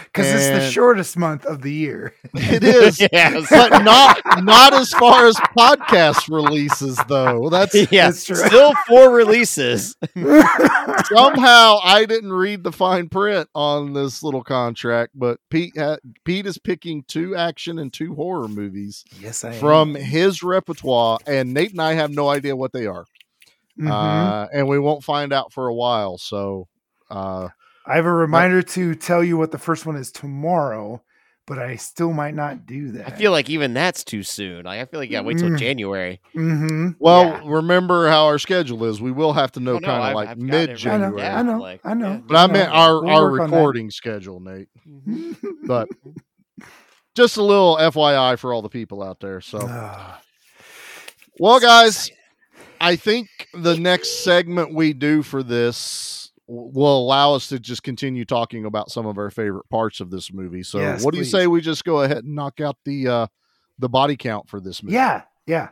because it's the shortest month of the year. It is, Yes. but not not as far as podcast releases though. That's yeah, That's true. still four releases. somehow I didn't read the fine print on this little contract. But Pete ha- Pete is picking two action and two horror movies yes, I from his repertoire, and Nate and I have no idea what they are. Mhm. uh, and we won't find out for a while. So, uh, I have a reminder to tell you what the first one is tomorrow, but I still might not do that. I feel like even that's too soon. Like I feel like yeah, wait till Mm. January. hmm well, Yeah. remember how our schedule is. We will have to know Oh, no, kind of I've- like I've got it mid right I know, January. Yeah, I know, like, I know. But I know. meant our We'll our work on that. recording schedule, Nate. But just a little FYI for all the people out there. So, well, guys, I think the next segment we do for this w- will allow us to just continue talking about some of our favorite parts of this movie. So, Yes, what do you say we just go ahead and knock out the uh the body count for this movie? yeah, yeah.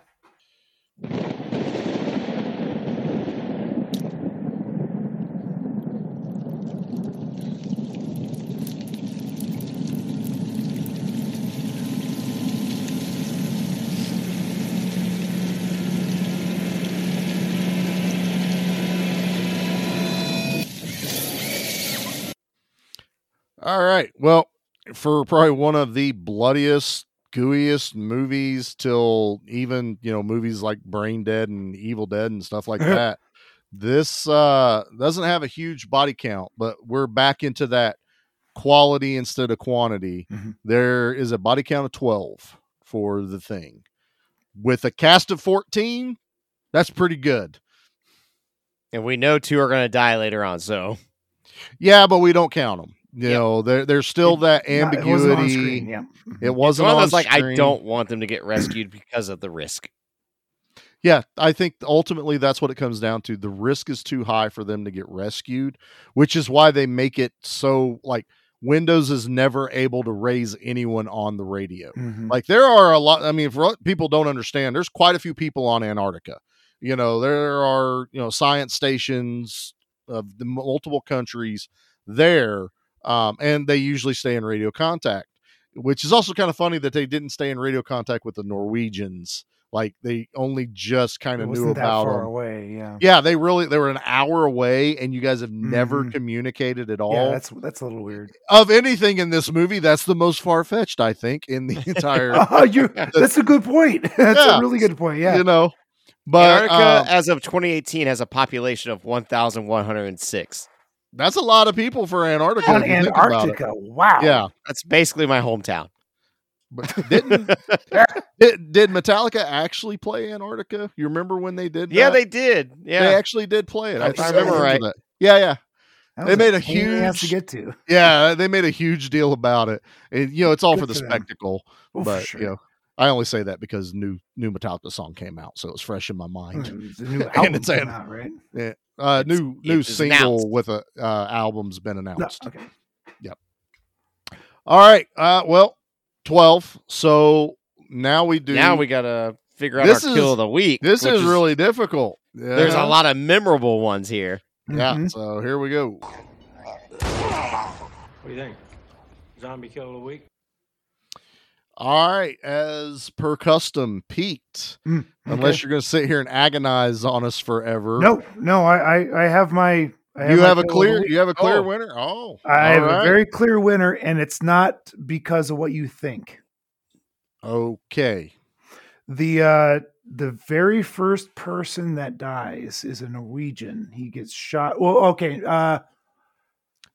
All right. Well, for probably one of the bloodiest, gooeyest movies till even, you know, movies like Brain Dead and Evil Dead and stuff like that. This uh doesn't have a huge body count, but we're back into that quality instead of quantity. Mhm. There is a body count of 12 for the thing. With a cast of 14, that's pretty good. And we know two are gonna die later on, so Yeah, but we don't count them. You Yep. know, there, there's still that it on ambiguity. screen, yeah. It wasn't those like I don't want them to get rescued because of the risk. Yeah, I think ultimately that's what it comes down to. The risk is too high for them to get rescued, which is why they make it so like Windows is never able to raise anyone on the radio. Mhm. Like there are a lot. I mean, people don't understand, there's quite a few people on Antarctica. You know, there are you know science stations of the multiple countries there, um, and they usually stay in radio contact. Which is also kind of funny that they didn't stay in radio contact with the Norwegians. Like they only just kind of knew wasn't that about far them. away. Yeah. Yeah, they really they were an hour away, and you guys have never Mhm. communicated at all. Yeah, that's that's a little weird. of anything in this movie, that's the most far fetched, I think, in the entire. Oh, you that's a good point. That's Yeah. a really good point. Yeah. You know, but Antarctica, um, as of 2018, has a population of 1,106. That's a lot of people for Antarctica. On if you think about it. Antarctica. Wow. Yeah, That's basically my hometown. but didn't did, did Metallica actually play Antarctica? You remember when they did? Yeah, that? they did. Yeah, they actually did play it. If think I remember right. that. Yeah, yeah. That They made a pain in the ass to huge- get to. Yeah, they made a huge deal about it. And you know, it's all Good for the for spectacle. Oh, but sure. you know, I only say that because new new Metallica song came out, so it's fresh in my mind. Hmm, the new And album it's came an- out, right? Yeah, uh, It's- new new single announced. with a uh, album's been No, announced. okay. Yep. All right. Uh, well, twelve. So now we do. Now we gotta figure out This our kill is- of the week. This which is really difficult. There's a lot of memorable ones here. Yeah. Mhm. So here we go. What do you think? Zombie kill of the week? All right. As per custom, Pete. Mm, Unless you're going to sit here and agonize on us forever. No, no, I, I, I have my. I You my have a kill of the clear. You have a clear Oh. winner. Oh, I have all a very clear winner, and it's not because of what you think. okay. The uh the very first person that dies is a Norwegian. He gets shot. Well, okay. Uh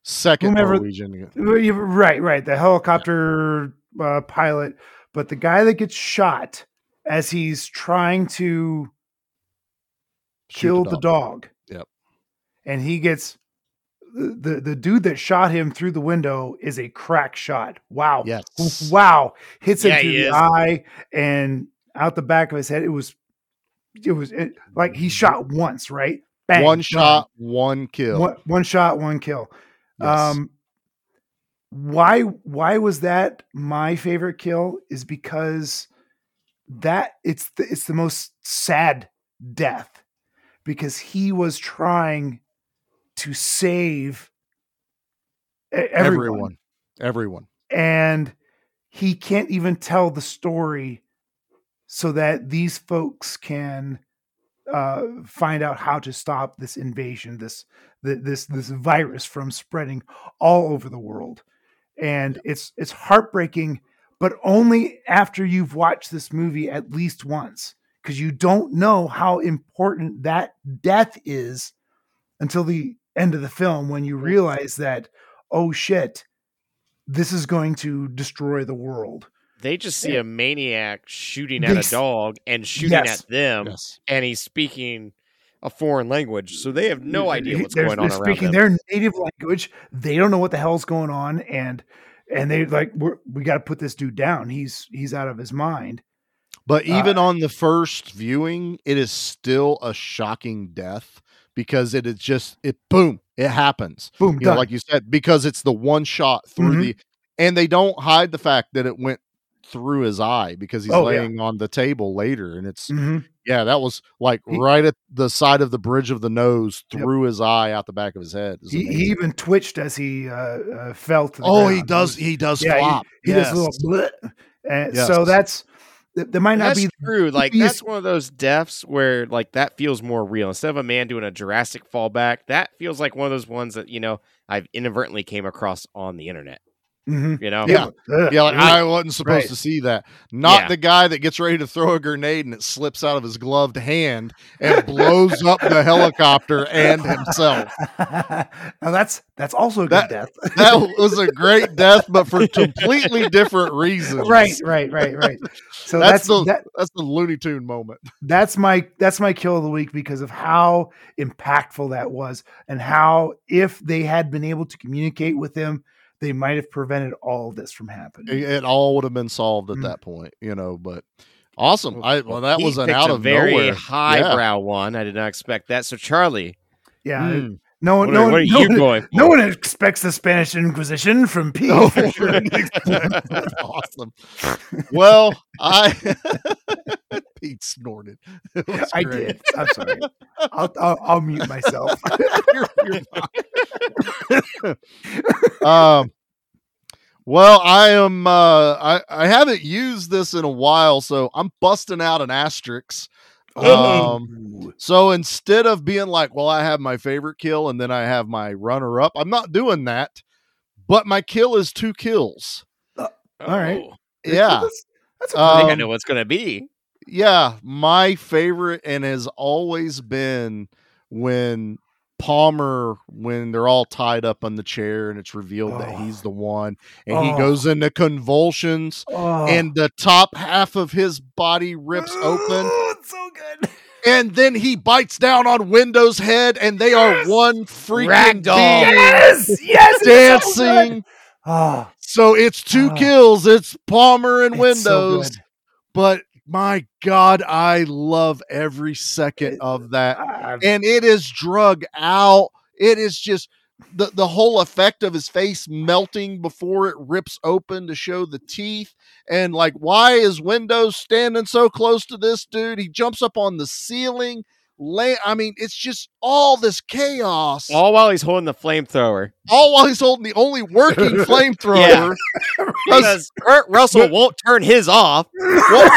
Second Whomever- Norwegian. right, right. The helicopter uh, pilot, but the guy that gets shot as he's trying to Shoot kill the dog. Yep. and he gets the, the the dude that shot him through the window is a crack shot. Wow. Yes. Wow. Hits him Yeah, through the is. eye and out the back of his head. It was it was it, like he shot once, right? Bang, one done. shot, one kill. One, one shot, one kill. Yes. Um, why why was that my favorite kill? Is because that it's the, it's the most sad death because he was trying to save everyone, everyone, everyone. and he can't even tell the story so that these folks can uh, find out how to stop this invasion, this this this virus from spreading all over the world. And it's it's heartbreaking, but only after you've watched this movie at least once, because you don't know how important that death is until the end of the film when you realize that oh shit, this is going to destroy the world. They just see a maniac shooting They at a s- dog and shooting Yes. at them, Yes. and he's speaking a foreign language, so they have no idea what's they're, going on they're around speaking them. their native language. They don't know what the hell's going on, and and they like we're, we got to put this dude down. He's he's out of his mind. But Uh, even on the first viewing, it is still a shocking death because it is just it boom, it happens. Boom, You know, like you said, because it's the one shot through Mhm. the and they don't hide the fact that it went through his eye because he's Oh, yeah. laying on the table later and it's Mhm. Yeah, that was like He- right at the side of the bridge of the nose Yep. his eye out the back of his head. He, he even twitched as he uh, uh, fell to the Oh, he ground. It does he does yeah, he- flop. He, does a little Yes. And so that's th- there might not That's be true. Like that's one of those deaths where like that feels more real. Instead of a man doing a Jurassic fallback, that feels like one of those ones that you know I've inadvertently came across on the internet. Mhm. You know, Yeah. Yeah, like. I wasn't supposed Right. to see that. Not Yeah. the guy that gets ready to throw a grenade and it slips out of his gloved hand and blows up the helicopter and himself. now that's that's also a good That- death. That was a great death, but for completely different reasons. right, right, right, right. So That's, that's, the that, that's the Looney Tune moment. that's my that's my kill of the week because of how impactful that was and how if they had been able to communicate with him they might have prevented all of this from happening It, it all would have been solved at Mm. that point, you know. But awesome. I well, that He was an out a of very nowhere. Yeah. one. I did not expect that. So Charlie, yeah Mm. no one What no are- one what are no one- going no one expects the spanish inquisition from Pete Oh, for sure. that's awesome. Well, I Pete snorted. I did. I'm sorry. I'll, I'll, I'll mute myself. You're- you're fine. um well i am uh i i haven't used this in a while so i'm busting out an asterisk. Um so instead of being like well i have my favorite kill and then i have my runner up i'm not doing that but my kill is two kills. All right. Oh, yeah. that's, that's I think I Um, know what's gonna be. Yeah, my favorite and has always been when Palmer, when they're all tied up on the chair and it's revealed that he's the one, and he Oh. goes into convulsions, oh. and the top half of his body rips open, Oh, it's so good and then he bites down on Window's head, and they are one freaking Ragdoll. being yes yes it's so dancing. oh So it's two Ah. kills. It's Palmer and It's so Windows. good. but my God, I love every second of that. And it is drug out. It is just the, the whole effect of his face melting before it rips open to show the teeth. And like, why is Windows standing so close to this dude? He jumps up on the ceiling. Lay, I mean, it's just all this chaos. All while he's holding the flamethrower. all while he's holding the only working flamethrower. Because Kurt Russell won't turn his off. Well,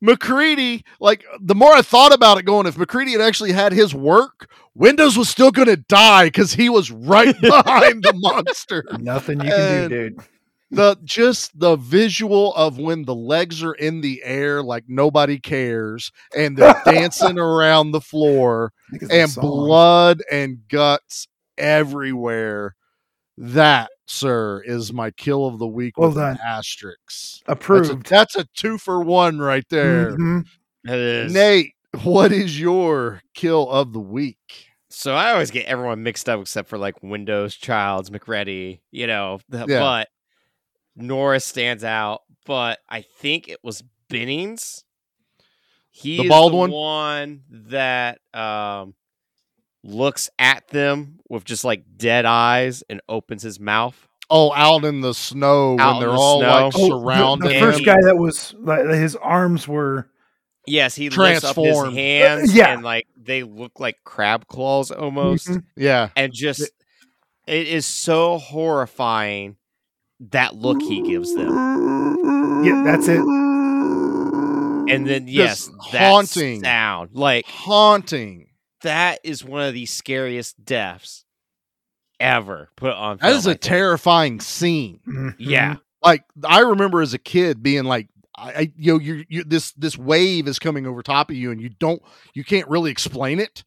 MacReady, like the more I thought about it, going if MacReady had actually had his work, Windows was still going to die because he was right behind the monster. nothing you can And- do dude The just the visual of when the legs are in the air like nobody cares, and they're dancing around the floor, I the and blood and guts everywhere. That, sir, is my kill of the week Well with an done. asterisk. That's a, approved that's a two for one right there. Mhm. It is. Nate, what is your kill of the week? So I always get everyone mixed up except for like Windows, Childs, MacReady, you know. Yeah. But Norris stands out. But I think it was Bennings. He The is bald the one? one that um, looks at them with just like dead eyes and opens his mouth. Oh, out in the snow Out when they're the all snow. like Oh, the- surrounded. The, first guy that was like his arms were Yes, he lifts up his Transformed. hands Yeah. and like they look like crab claws almost. Mhm. Yeah. And just it is so horrifying that look he gives them. yeah, that's it. And then yes, Just that haunting. sound. Like haunting. that is one of the scariest deaths ever put on That film. is I a think. terrifying scene. Mm-hmm. Yeah. Like I remember as a kid being like, I, I you know, you you this this wave is coming over top of you, and you don't, you can't really explain it.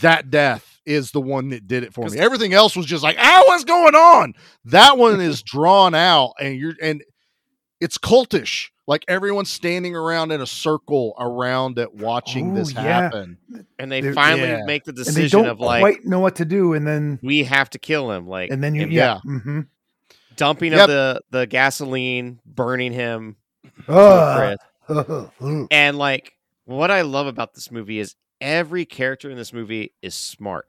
That death is the one that did it for me. Everything else was just like, ah, what's going on? That one is drawn out, and you're and it's cultish. Like everyone's standing around in a circle around it, watching this Oh, yeah. happen. And they They're- finally yeah. make the And they decision don't of like quite know what to do, and then we have to kill him. Like and then you and yeah. hmm dumping Yep. of the the gasoline, burning him. Ugh. Chris. And like what I love about this movie is every character in this movie is smart.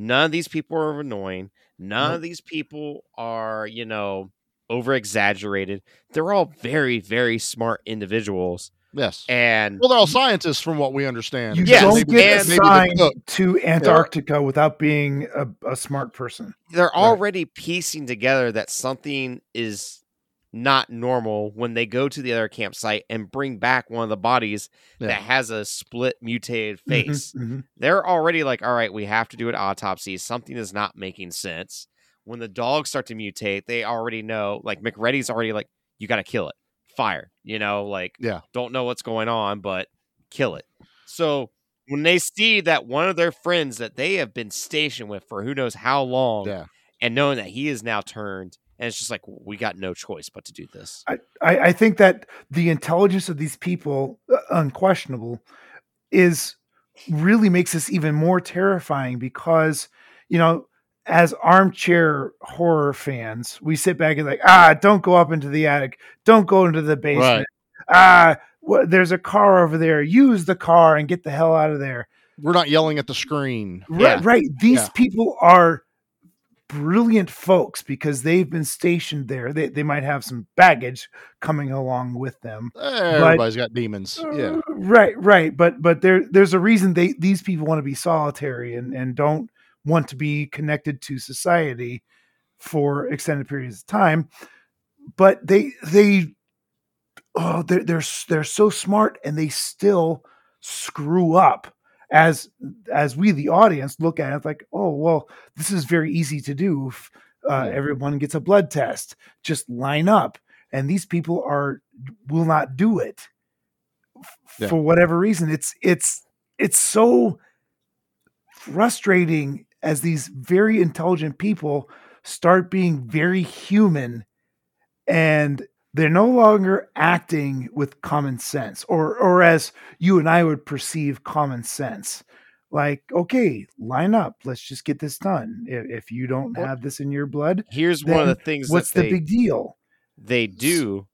None of these people are annoying. None uh-huh. of these people are, you know, over exaggerated. They're all very, very smart individuals. Yes. And Well, they're all scientists, from what we understand. You Yes, don't get maybe assigned cook. to Antarctica without being a, a smart person. they're already piecing together that something is not normal when they go to the other campsite and bring back one of the bodies Yeah. that has a split mutated Mhm, face. mhm. They're already like, all right, we have to do an autopsy. Something is not making sense. When the dogs start to mutate, they already know, like MacReady's already like, you got to kill it. Fire. You know, like, Yeah. don't know what's going on, but kill it. So when they see that one of their friends that they have been stationed with for who knows how long, Yeah. and knowing that he is now turned, and it's just like we got no choice but to do this. I, I, I think that the intelligence of these people, uh, unquestionable, is really makes this even more terrifying because you know as armchair horror fans we sit back and like ah don't go up into the attic don't go into the basement ah wha- there's a car over there use the car and get the hell out of there We're not yelling at the screen. Right, right. These Yeah. people are brilliant folks because they've been stationed there. They they might have some baggage coming along with them. Eh, Everybody's got demons. Yeah. Right, right. But but there there's a reason they these people want to be solitary and and don't want to be connected to society for extended periods of time. But they they oh they're they're they're so smart and they still screw up as as we the audience look at it like oh well this is very easy to do If, uh, Yeah. everyone gets a blood test just line up and these people are will not do it f- Yeah. for whatever reason it's it's it's so frustrating as these very intelligent people start being very human and they're no longer acting with common sense or or as you and I would perceive common sense like okay line up let's just get this done if, if you don't have this in your blood Here's one of the things that what's the they- big deal They do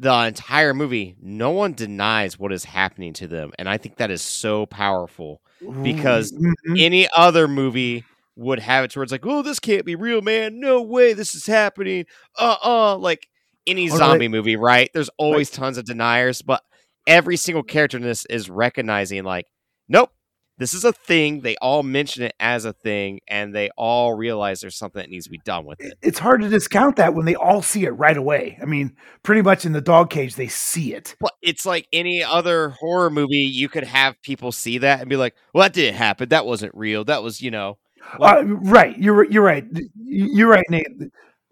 the entire movie. No one denies what is happening to them, and I think that is so powerful because Mhm. any other movie would have it towards like, oh, this can't be real, man. No way, this is happening. Uh, uh like any they- zombie movie, right? There's always tons of deniers, but every single character in this is recognizing like, nope, this is a thing. They all mention it as a thing, and they all realize there's something that needs to be done with it. it's hard to discount that when they all see it right away i mean pretty much in the dog cage they see it But it's like any other horror movie, you could have people see that and be like, well, that didn't happen. That wasn't real. That was, you know, uh, right you're you're right you're right nate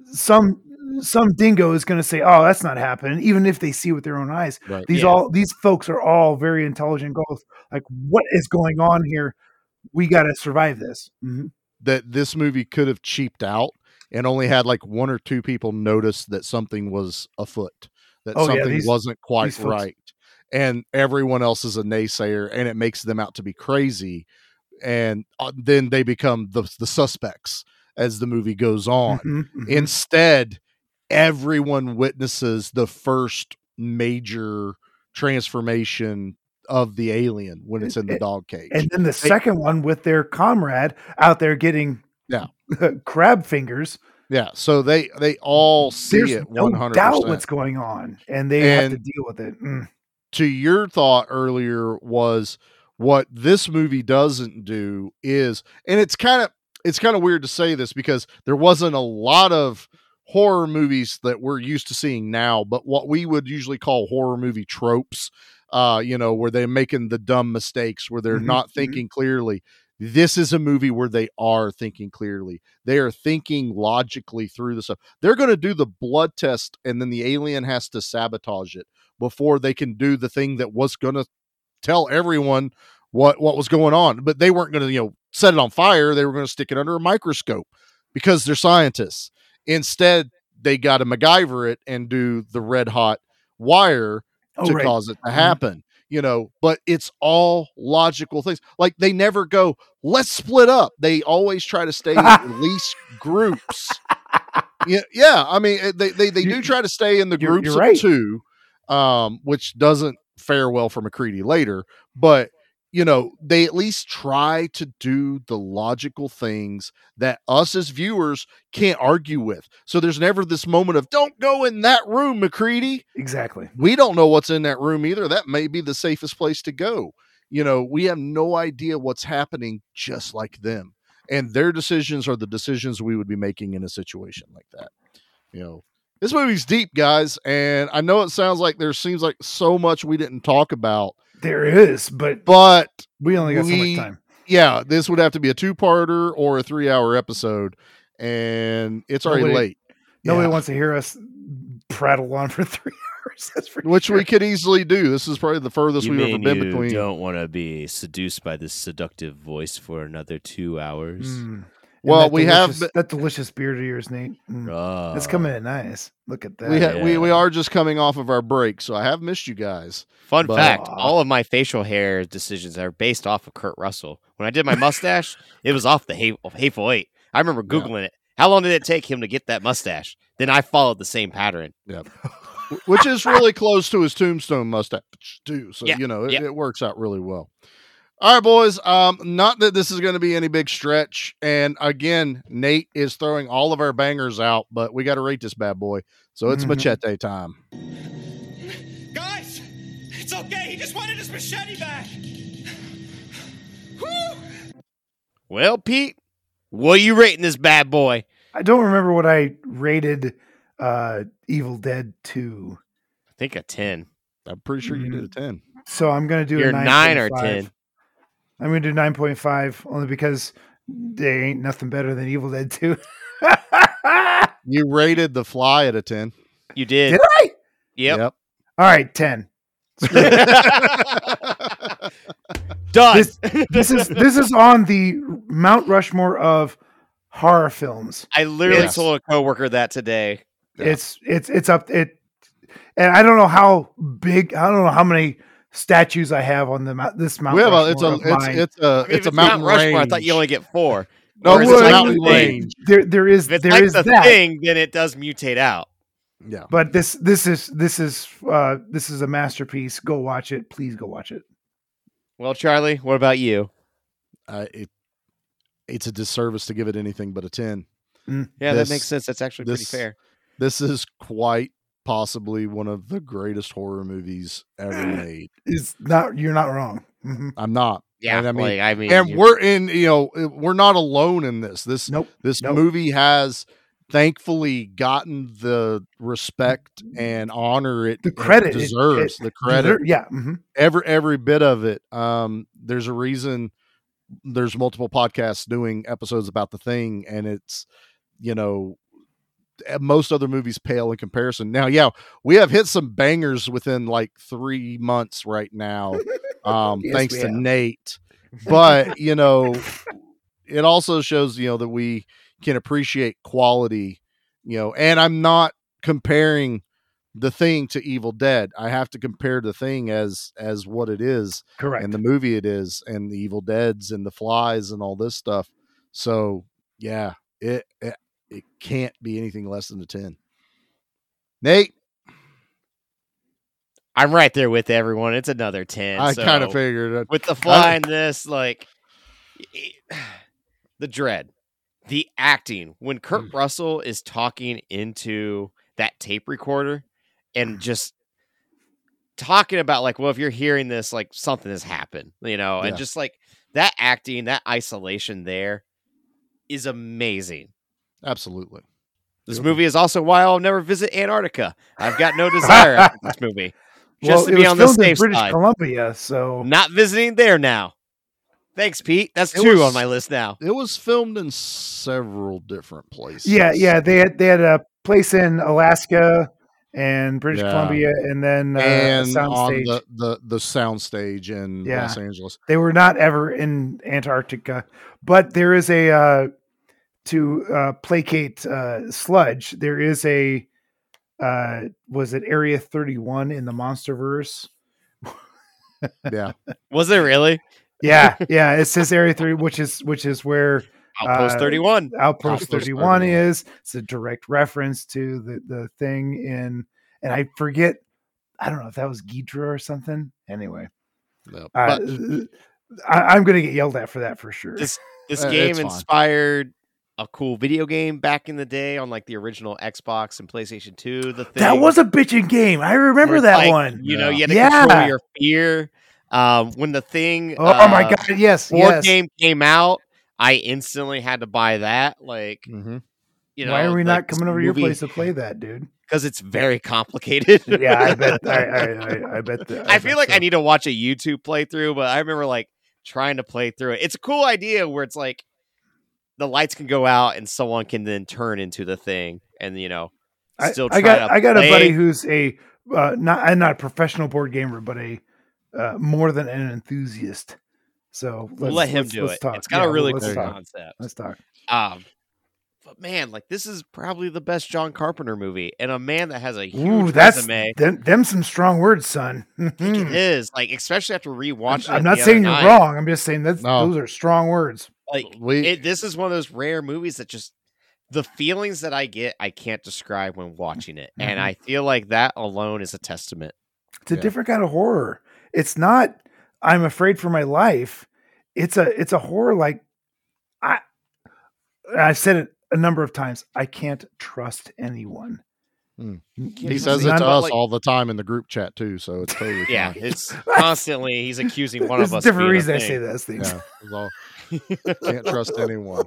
some some dingo is going to say oh that's not happening even if they see with their own eyes Right. these Yeah. all these folks are all very intelligent goals like what is going on here we got to survive this Mhm. That this movie could have cheaped out and only had like one or two people notice that something was afoot, that Oh, yeah, something these- wasn't quite these folks- right. And everyone else is a naysayer and it makes them out to be crazy. and uh, then they become the the suspects as the movie goes on. Mhm, mhm. Instead, everyone witnesses the first major transformation of the alien when it's in the dog cage. and then the second one with their comrade out there getting yeah crab fingers. Yeah, so they they all see There's it no one hundred doubt percent. what's going on, and they have to deal with it. Mm. to your thought earlier was what this movie doesn't do is and it's kind of it's kind of weird to say this because there wasn't a lot of horror movies that we're used to seeing now but what we would usually call horror movie tropes uh you know where they're making the dumb mistakes where they're Mhm, not mhm. thinking clearly this is a movie where they are thinking clearly. They are thinking logically through the stuff. They're going to do the blood test and then the alien has to sabotage it before they can do the thing that was going to tell everyone what what was going on. But they weren't going to you know set it on fire. They were going to stick it under a microscope because they're scientists instead they got to MacGyver it and do the red hot wire Oh, to right. cause it to Mhm. happen you know but it's all logical things like they never go let's split up they always try to stay in at least groups yeah yeah i mean eh, they they, they do try to stay in the you're- groups you're of two um which doesn't fare well for MacReady later but you know they at least try to do the logical things that us as viewers can't argue with so there's never this moment of don't go in that room MacReady Exactly. we don't know what's in that room either. That may be the safest place to go. You know, we have no idea what's happening just like them. And their decisions are the decisions we would be making in a situation like that. You know, this movie's deep, guys. And I know it sounds like there seems like so much we didn't talk about, There is, but but we only got so much time. Yeah, this would have to be a two parter or a three hour episode. And it's already late. Nobody Yeah. wants to hear us prattle on for three hours. That's for Which sure. we could easily do. This is probably the furthest You we've ever been you between. don't want to be seduced by this seductive voice for another two hours? Mm. And Well, we have that delicious beard of yours, Nate. Mm. That's Ah. coming in nice. Look at that. we, ha- we we are just coming off of our break, so I have missed you guys. Fun But- fact: all of my facial hair decisions are based off of Kurt Russell. When I did my mustache, it was off the Ha- Hateful Eight. I remember googling it. How long did it take him to get that mustache? Then I followed the same pattern. Yeah, which is really close to his tombstone mustache too. So Yeah, you know it, yeah. it works out really well. All right, boys. Um, not that this is going to be any big stretch, and again, Nate is throwing all of our bangers out, but we got to rate this bad boy. So it's Mhm. machete time. Guys, it's okay. He just wanted his machete back. Whew. Well, Pete, what are you rating this bad boy? I don't remember what I rated uh Evil Dead 2. I think a ten. I'm pretty sure you did a ten. So I'm gonna do You're a 9. nine or 10. I'm gonna do 9.5 only because there ain't nothing better than Evil Dead 2. You rated the fly at a ten. You did. Did I? Yep. All right, 10. Done. This, this is this is on the Mount Rushmore of horror films. I literally It's- told a coworker that today. It's it's it's up it, and I don't know how big. I don't know how many statues I have on the. This mountain. We have a, it's a of it's mine. it's a I mean, it's a mountain Mount Rushmore, range. I thought you only get four. No, Or is it's it a like mountain the thing? range. There there is If it's there like is the that. thing, then it does mutate out. Yeah. But this this is this is uh this is a masterpiece. Go watch it. Please go watch it. Well, Charlie, what about you? Uh, it it's a disservice to give it anything but a ten. Mm. Yeah, This- that makes sense. That's actually pretty fair. This is quite possibly one of the greatest horror movies ever made. It's not you're not wrong. Mhm. I'm not. Yeah, And I mean, like, I mean, and we're in. You know, uh, we're not alone in this. This Nope. this Nope. movie has thankfully gotten the respect and honor it The credit it- deserves. it the credit, deserve- yeah, mhm. every every bit of it. Um, there's a reason. There's multiple podcasts doing episodes about the thing, and it's you know most other movies pale in comparison. Now, yeah, we have hit some bangers within like three months right now, um, Yes, thanks to have. Nate. But you know, it also shows you know that we can appreciate quality. You know, and I'm not comparing the thing to Evil Dead. I have to compare the thing as as what it is, Correct. and the movie it is, and the Evil Deads and the flies and all this stuff. So yeah, it it, it can't be anything less than a ten. Nate, I'm right there with everyone. It's another 10. I kind of figured it. With the fly in this, like the dread, the acting. When Kurt mm. Russell is talking into that tape recorder and mm. just talking about, like, well, if you're hearing this, like something has happened, you know, and just like that acting, that isolation there is amazing. Absolutely. This movie is also why I'll never visit Antarctica. I've got no desire after this movie. Just well, to be on the safe British side. Columbia, so Not visiting there now. Thanks, Pete. That's It two was- on my list now. It was filmed in several different places. yeah, yeah. They had they had a place in Alaska and British Yeah. Columbia, and then uh, and on soundstage. the the the soundstage in Yeah. Los Angeles. They were not ever in Antarctica, but there is a uh, to uh, placate uh, sludge. There is a uh, was it Area Thirty One in the MonsterVerse? Yeah, Was it really? Yeah, yeah. It says Area 3, which is which is where Outpost uh, 31. Outpost, Outpost 31 31. is. It's a direct reference to the the thing in, and I forget. I don't know if that was Ghidorah or something. Anyway, Yep. uh, I, I'm going to get yelled at for that for sure. This this Uh, game inspired a cool video game back in the day on like the original Xbox and PlayStation 2. The thing that was a bitching game. I remember that like, one. You know, you had to Yeah. control your fear. Um, when the thing Oh my uh, god! Yes, board yes. game came out, I instantly had to buy that. Like, Mhm. you know, Why are we like, not coming over to your place to play that, dude? Because it's very complicated. Yeah, I bet. I, I, I, I bet. The, I feel bet like so. I need to watch a YouTube playthrough, but I remember like trying to play through it. It's a cool idea where it's like the lights can go out and someone can then turn into the thing, and you know, I, still I try got to I got a buddy who's a uh, not I'm not a professional board gamer, but a uh, more than an enthusiast. So We'll let's- let him let's- do let's it. talk. It's got Yeah, a really let's cool talk. concept. Let's talk. Um, but man, like this is probably the best John Carpenter movie, and a man that has a huge Ooh, that's resume. them, them some strong words, son. I it is like, especially after rewatching. I'm it not saying you're night, wrong. I'm just saying that No. those are strong words. Like We- it, this is one of those rare movies that just the feelings that I get, I can't describe when watching it, and Mhm. I feel like that alone is a testament. It's a Yeah. different kind of horror. It's not I'm afraid for my life. It's a it's a horror like I I've said it a number of times. I can't trust anyone. Hmm. He says it to us like- all the time in the group chat too, so it's totally Yeah, fine. it's constantly he's accusing one of us. different reason I say those things. Yeah, it's all- can't trust anyone.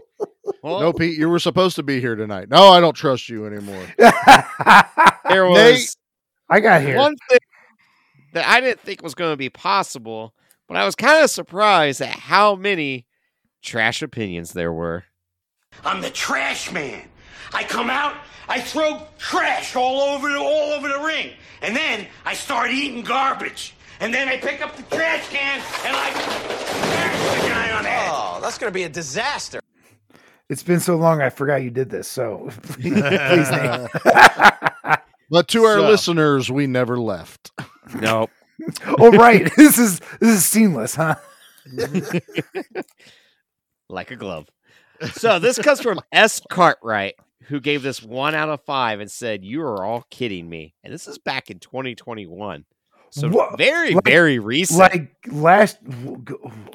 Well, No, Pete, you were supposed to be here tonight. No, I don't trust you anymore. there was Nate- I got here. one thing that I didn't think was going to be possible, but I was kind of surprised at how many trash opinions there were. I'm the trash man. I come out, I throw trash all over the, all over the ring, and then I start eating garbage. And then I pick up the trash can and I smash the guy on the head. Oh, that's going to be a disaster. It's been so long I forgot you did this. So please, please Nate. But to our So- listeners, we never left. Nope. oh right. This is this is seamless, huh? like a glove. So this comes from S. Cartwright, who gave this one out of five and said, "You are all kidding me." And this is back in 2021, so Wha- very, like- very recent. Like last oh,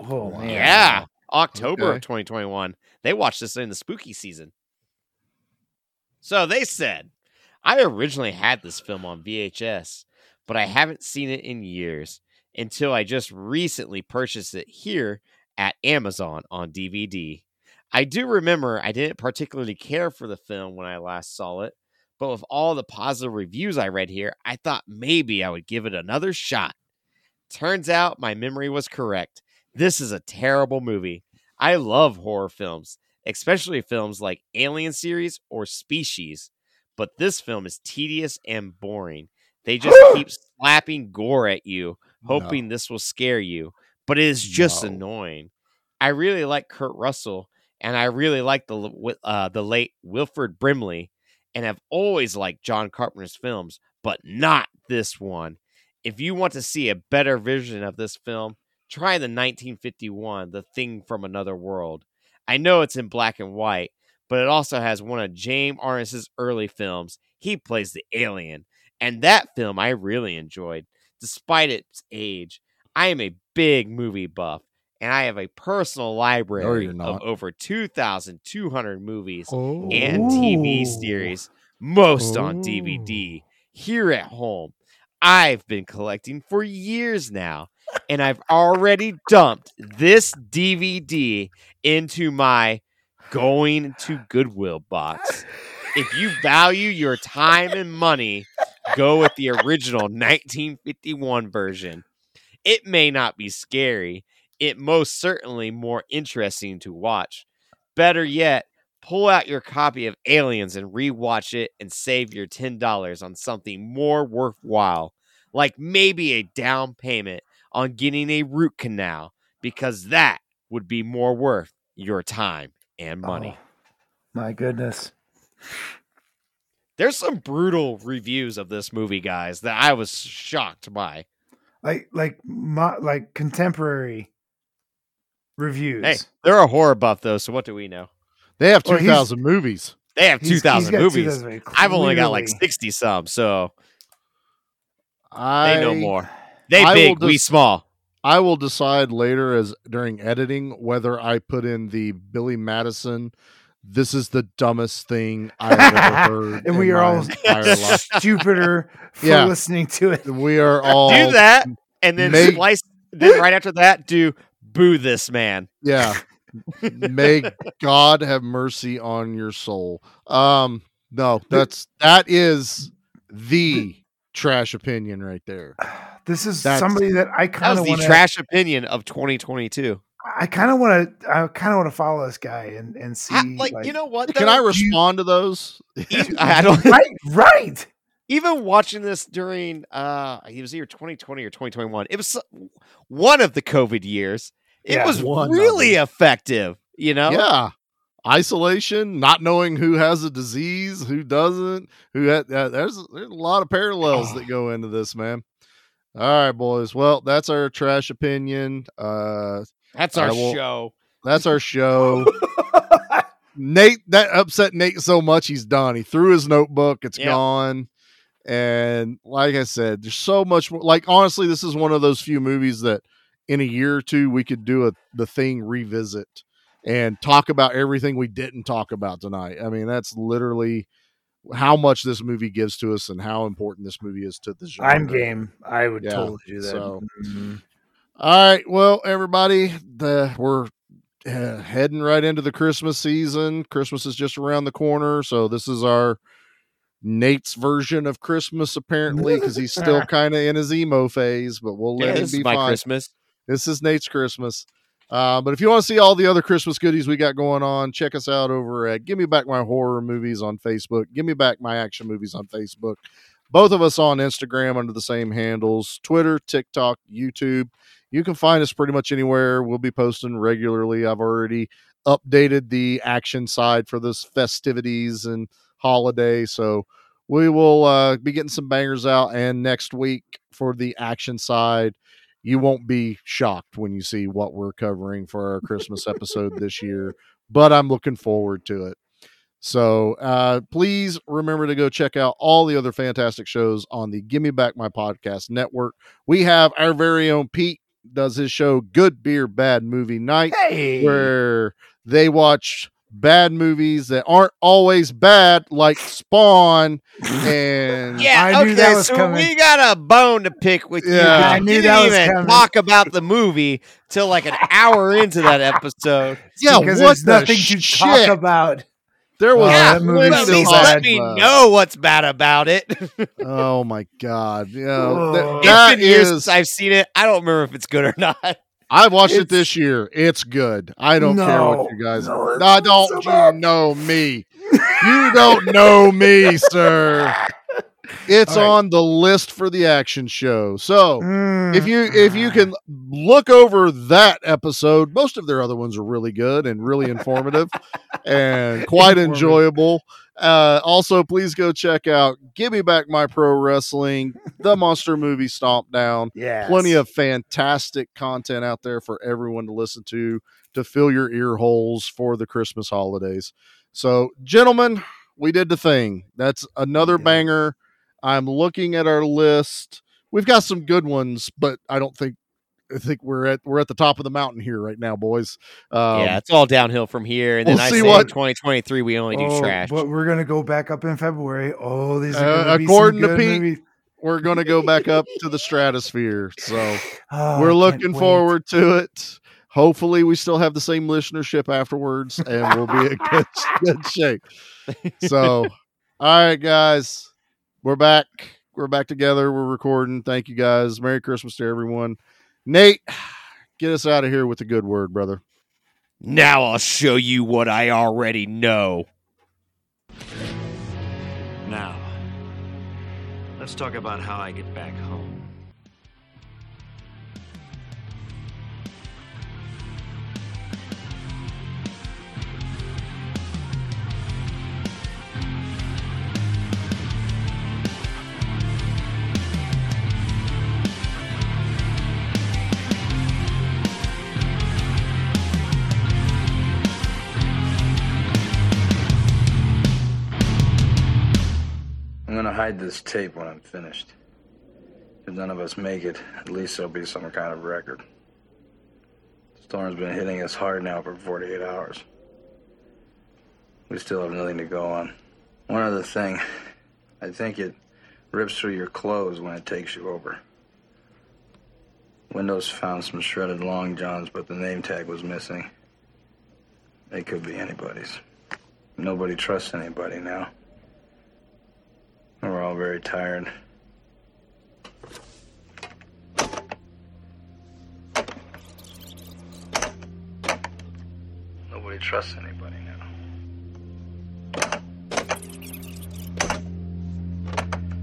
oh man. yeah, October Okay. of 2021. They watched this in the spooky season. So they said, "I originally had this film on VHS, but I haven't seen it in years until I just recently purchased it here at Amazon on DVD." I do remember I didn't particularly care for the film when I last saw it, but with all the positive reviews I read here, I thought maybe I would give it another shot. Turns out my memory was correct. This is a terrible movie. I love horror films, especially films like Alien series or Species, but this film is tedious and boring. They just keep slapping gore at you, hoping this will scare you, but it is just No. annoying. I really like Kurt Russell, and I really like the uh, the late Wilford Brimley, and have always liked John Carpenter's films. but not this one. If you want to see a better version of this film, try the 1951 The Thing from Another World. I know it's in black and white, but it also has one of James Arness's early films. He plays the alien, and that film I really enjoyed, despite its age. I am a big movie buff, and I have a personal library you're of over 2,200 movies Oh. and TV series, most on Oh. DVD, here at home. I've been collecting for years now, and I've already dumped this DVD into my going to Goodwill box. If you value your time and money, go with the original 1951 version. It may not be scary, it most certainly more interesting to watch. Better yet, pull out your copy of Aliens and rewatch it and save your $10 on something more worthwhile, like maybe a down payment on getting a root canal, because that would be more worth your time and money. Oh, my goodness. There's some brutal reviews of this movie, guys, that I was shocked by. Like like my, like contemporary reviews. Hey, they're a horror buff though, so what do we know? They have Well, two he's- thousand movies. They have He's- he's two thousand movies. 2,000, I've only got like sixty some, so I they know more. They I big, will we small. I will decide later as during editing whether I put in the Billy Madison. This is the dumbest thing I've ever heard. and we are all stupider for Yeah. listening to it. We are all do that, and then make- splice. Then right after that, do boo this man. Yeah. May God have mercy on your soul. Um, no, that's that is the trash opinion right there. This is That's- somebody that I That kind was of the want to. trash opinion of 2022. I kind of want to. I kind of want to follow this guy and and see. Ha- like, you know what? Can though? I respond to those? I don't. right, right. Even watching this during, uh, it was either 2020 or 2021. It was one of the COVID years. It Yeah, was really effective. You know. Yeah. Isolation, not knowing who has a disease, who doesn't, who had, uh, there's there's a lot of parallels that go into this, man. All right, boys. Well, that's our trash opinion. Uh That's our will- show. That's our show. Nate, that upset Nate so much he's done. He threw his notebook, it's Yep. gone. And like I said, there's so much more. Like honestly, this is one of those few movies that in a year or two we could do a the thing revisit and talk about everything we didn't talk about tonight. I mean, that's literally how much this movie gives to us and how important this movie is to the genre. I'm game. I would Yeah, totally do that. so- Mhm. All right, well, everybody, the we're uh, heading right into the Christmas season. Christmas is just around the corner, so this is our Nate's version of Christmas, apparently, because he's still kind of in his emo phase. But we'll let Yeah, him be my fine. Christmas. This is Nate's Christmas. Uh, but if you want to see all the other Christmas goodies we got going on, check us out over at Give Me Back My Horror Movies on Facebook. Give Me Back My Action Movies on Facebook. Both of us on Instagram under the same handles Twitter, TikTok, YouTube. You can find us pretty much anywhere. We'll be posting regularly. I've already updated the action side for this festivities and holiday. So we will uh, be getting some bangers out. And next week for the action side, you won't be shocked when you see what we're covering for our Christmas episode this year, but I'm looking forward to it. So uh, please remember to go check out all the other fantastic shows on the Gimme Back My Podcast network. We have our very own Pete does his show Good Beer Bad Movie Night, Hey. where they watch bad movies that aren't always bad, like Spawn and Yeah, I knew okay, that was so coming. we got a bone to pick with you. Yeah. because I you didn't that was even coming. talk about the movie till like an hour into that episode. yeah, because what there's the nothing to shit? talk about. There was yeah, that plenty movie's at so least talk let bad. me about. know what's bad about it. Oh my god! Yeah, that, it's that been years since I've seen it. I don't remember if it's good or not. I watched it this year. It's good. I don't care what you guys. no, No, don't so you know me? You don't know me, sir. It's right. on the list for the action show. So Mm. if you if you can look over that episode, most of their other ones are really good and really informative and quite Informative. enjoyable. Uh, also, please go check out Give Me Back My Pro Wrestling, the Monster Movie Stomp Down. Yeah. Plenty of fantastic content out there for everyone to listen to to fill your ear holes for the Christmas holidays. So, gentlemen, we did the thing. That's another banger. I'm looking at our list. We've got some good ones, but I don't think I think we're at we're at the top of the mountain here right now, boys. Um, yeah, it's all downhill from here. And then we'll I see say what- 2023 we only do Oh, trash. But we're gonna go back up in February. Oh, these are Uh, gonna be according some to good Pete, movies. we're going to go back up to the stratosphere. So Oh, we're looking forward to it. Hopefully, we still have the same listenership afterwards, and we'll be in good, good shape. So, all right, guys, we're back. We're back together. We're recording. Thank you, guys. Merry Christmas to everyone. Nate, get us out of here with a good word, brother. Now I'll show you what I already know. Now, let's talk about how I get back home. Hide this tape when I'm finished. If none of us make it, at least there'll be some kind of record. The storm's been hitting us hard now for 48 hours. We still have nothing to go on. One other thing. I think it rips through your clothes when it takes you over. Windows found some shredded long johns, but the name tag was missing. They could be anybody's. Nobody trusts anybody now. We're all very tired. Nobody trusts anybody now.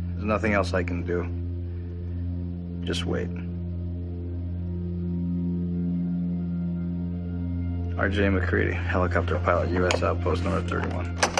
There's nothing else I can do. Just wait. RJ MacReady, helicopter pilot, U.S. Outpost number 31.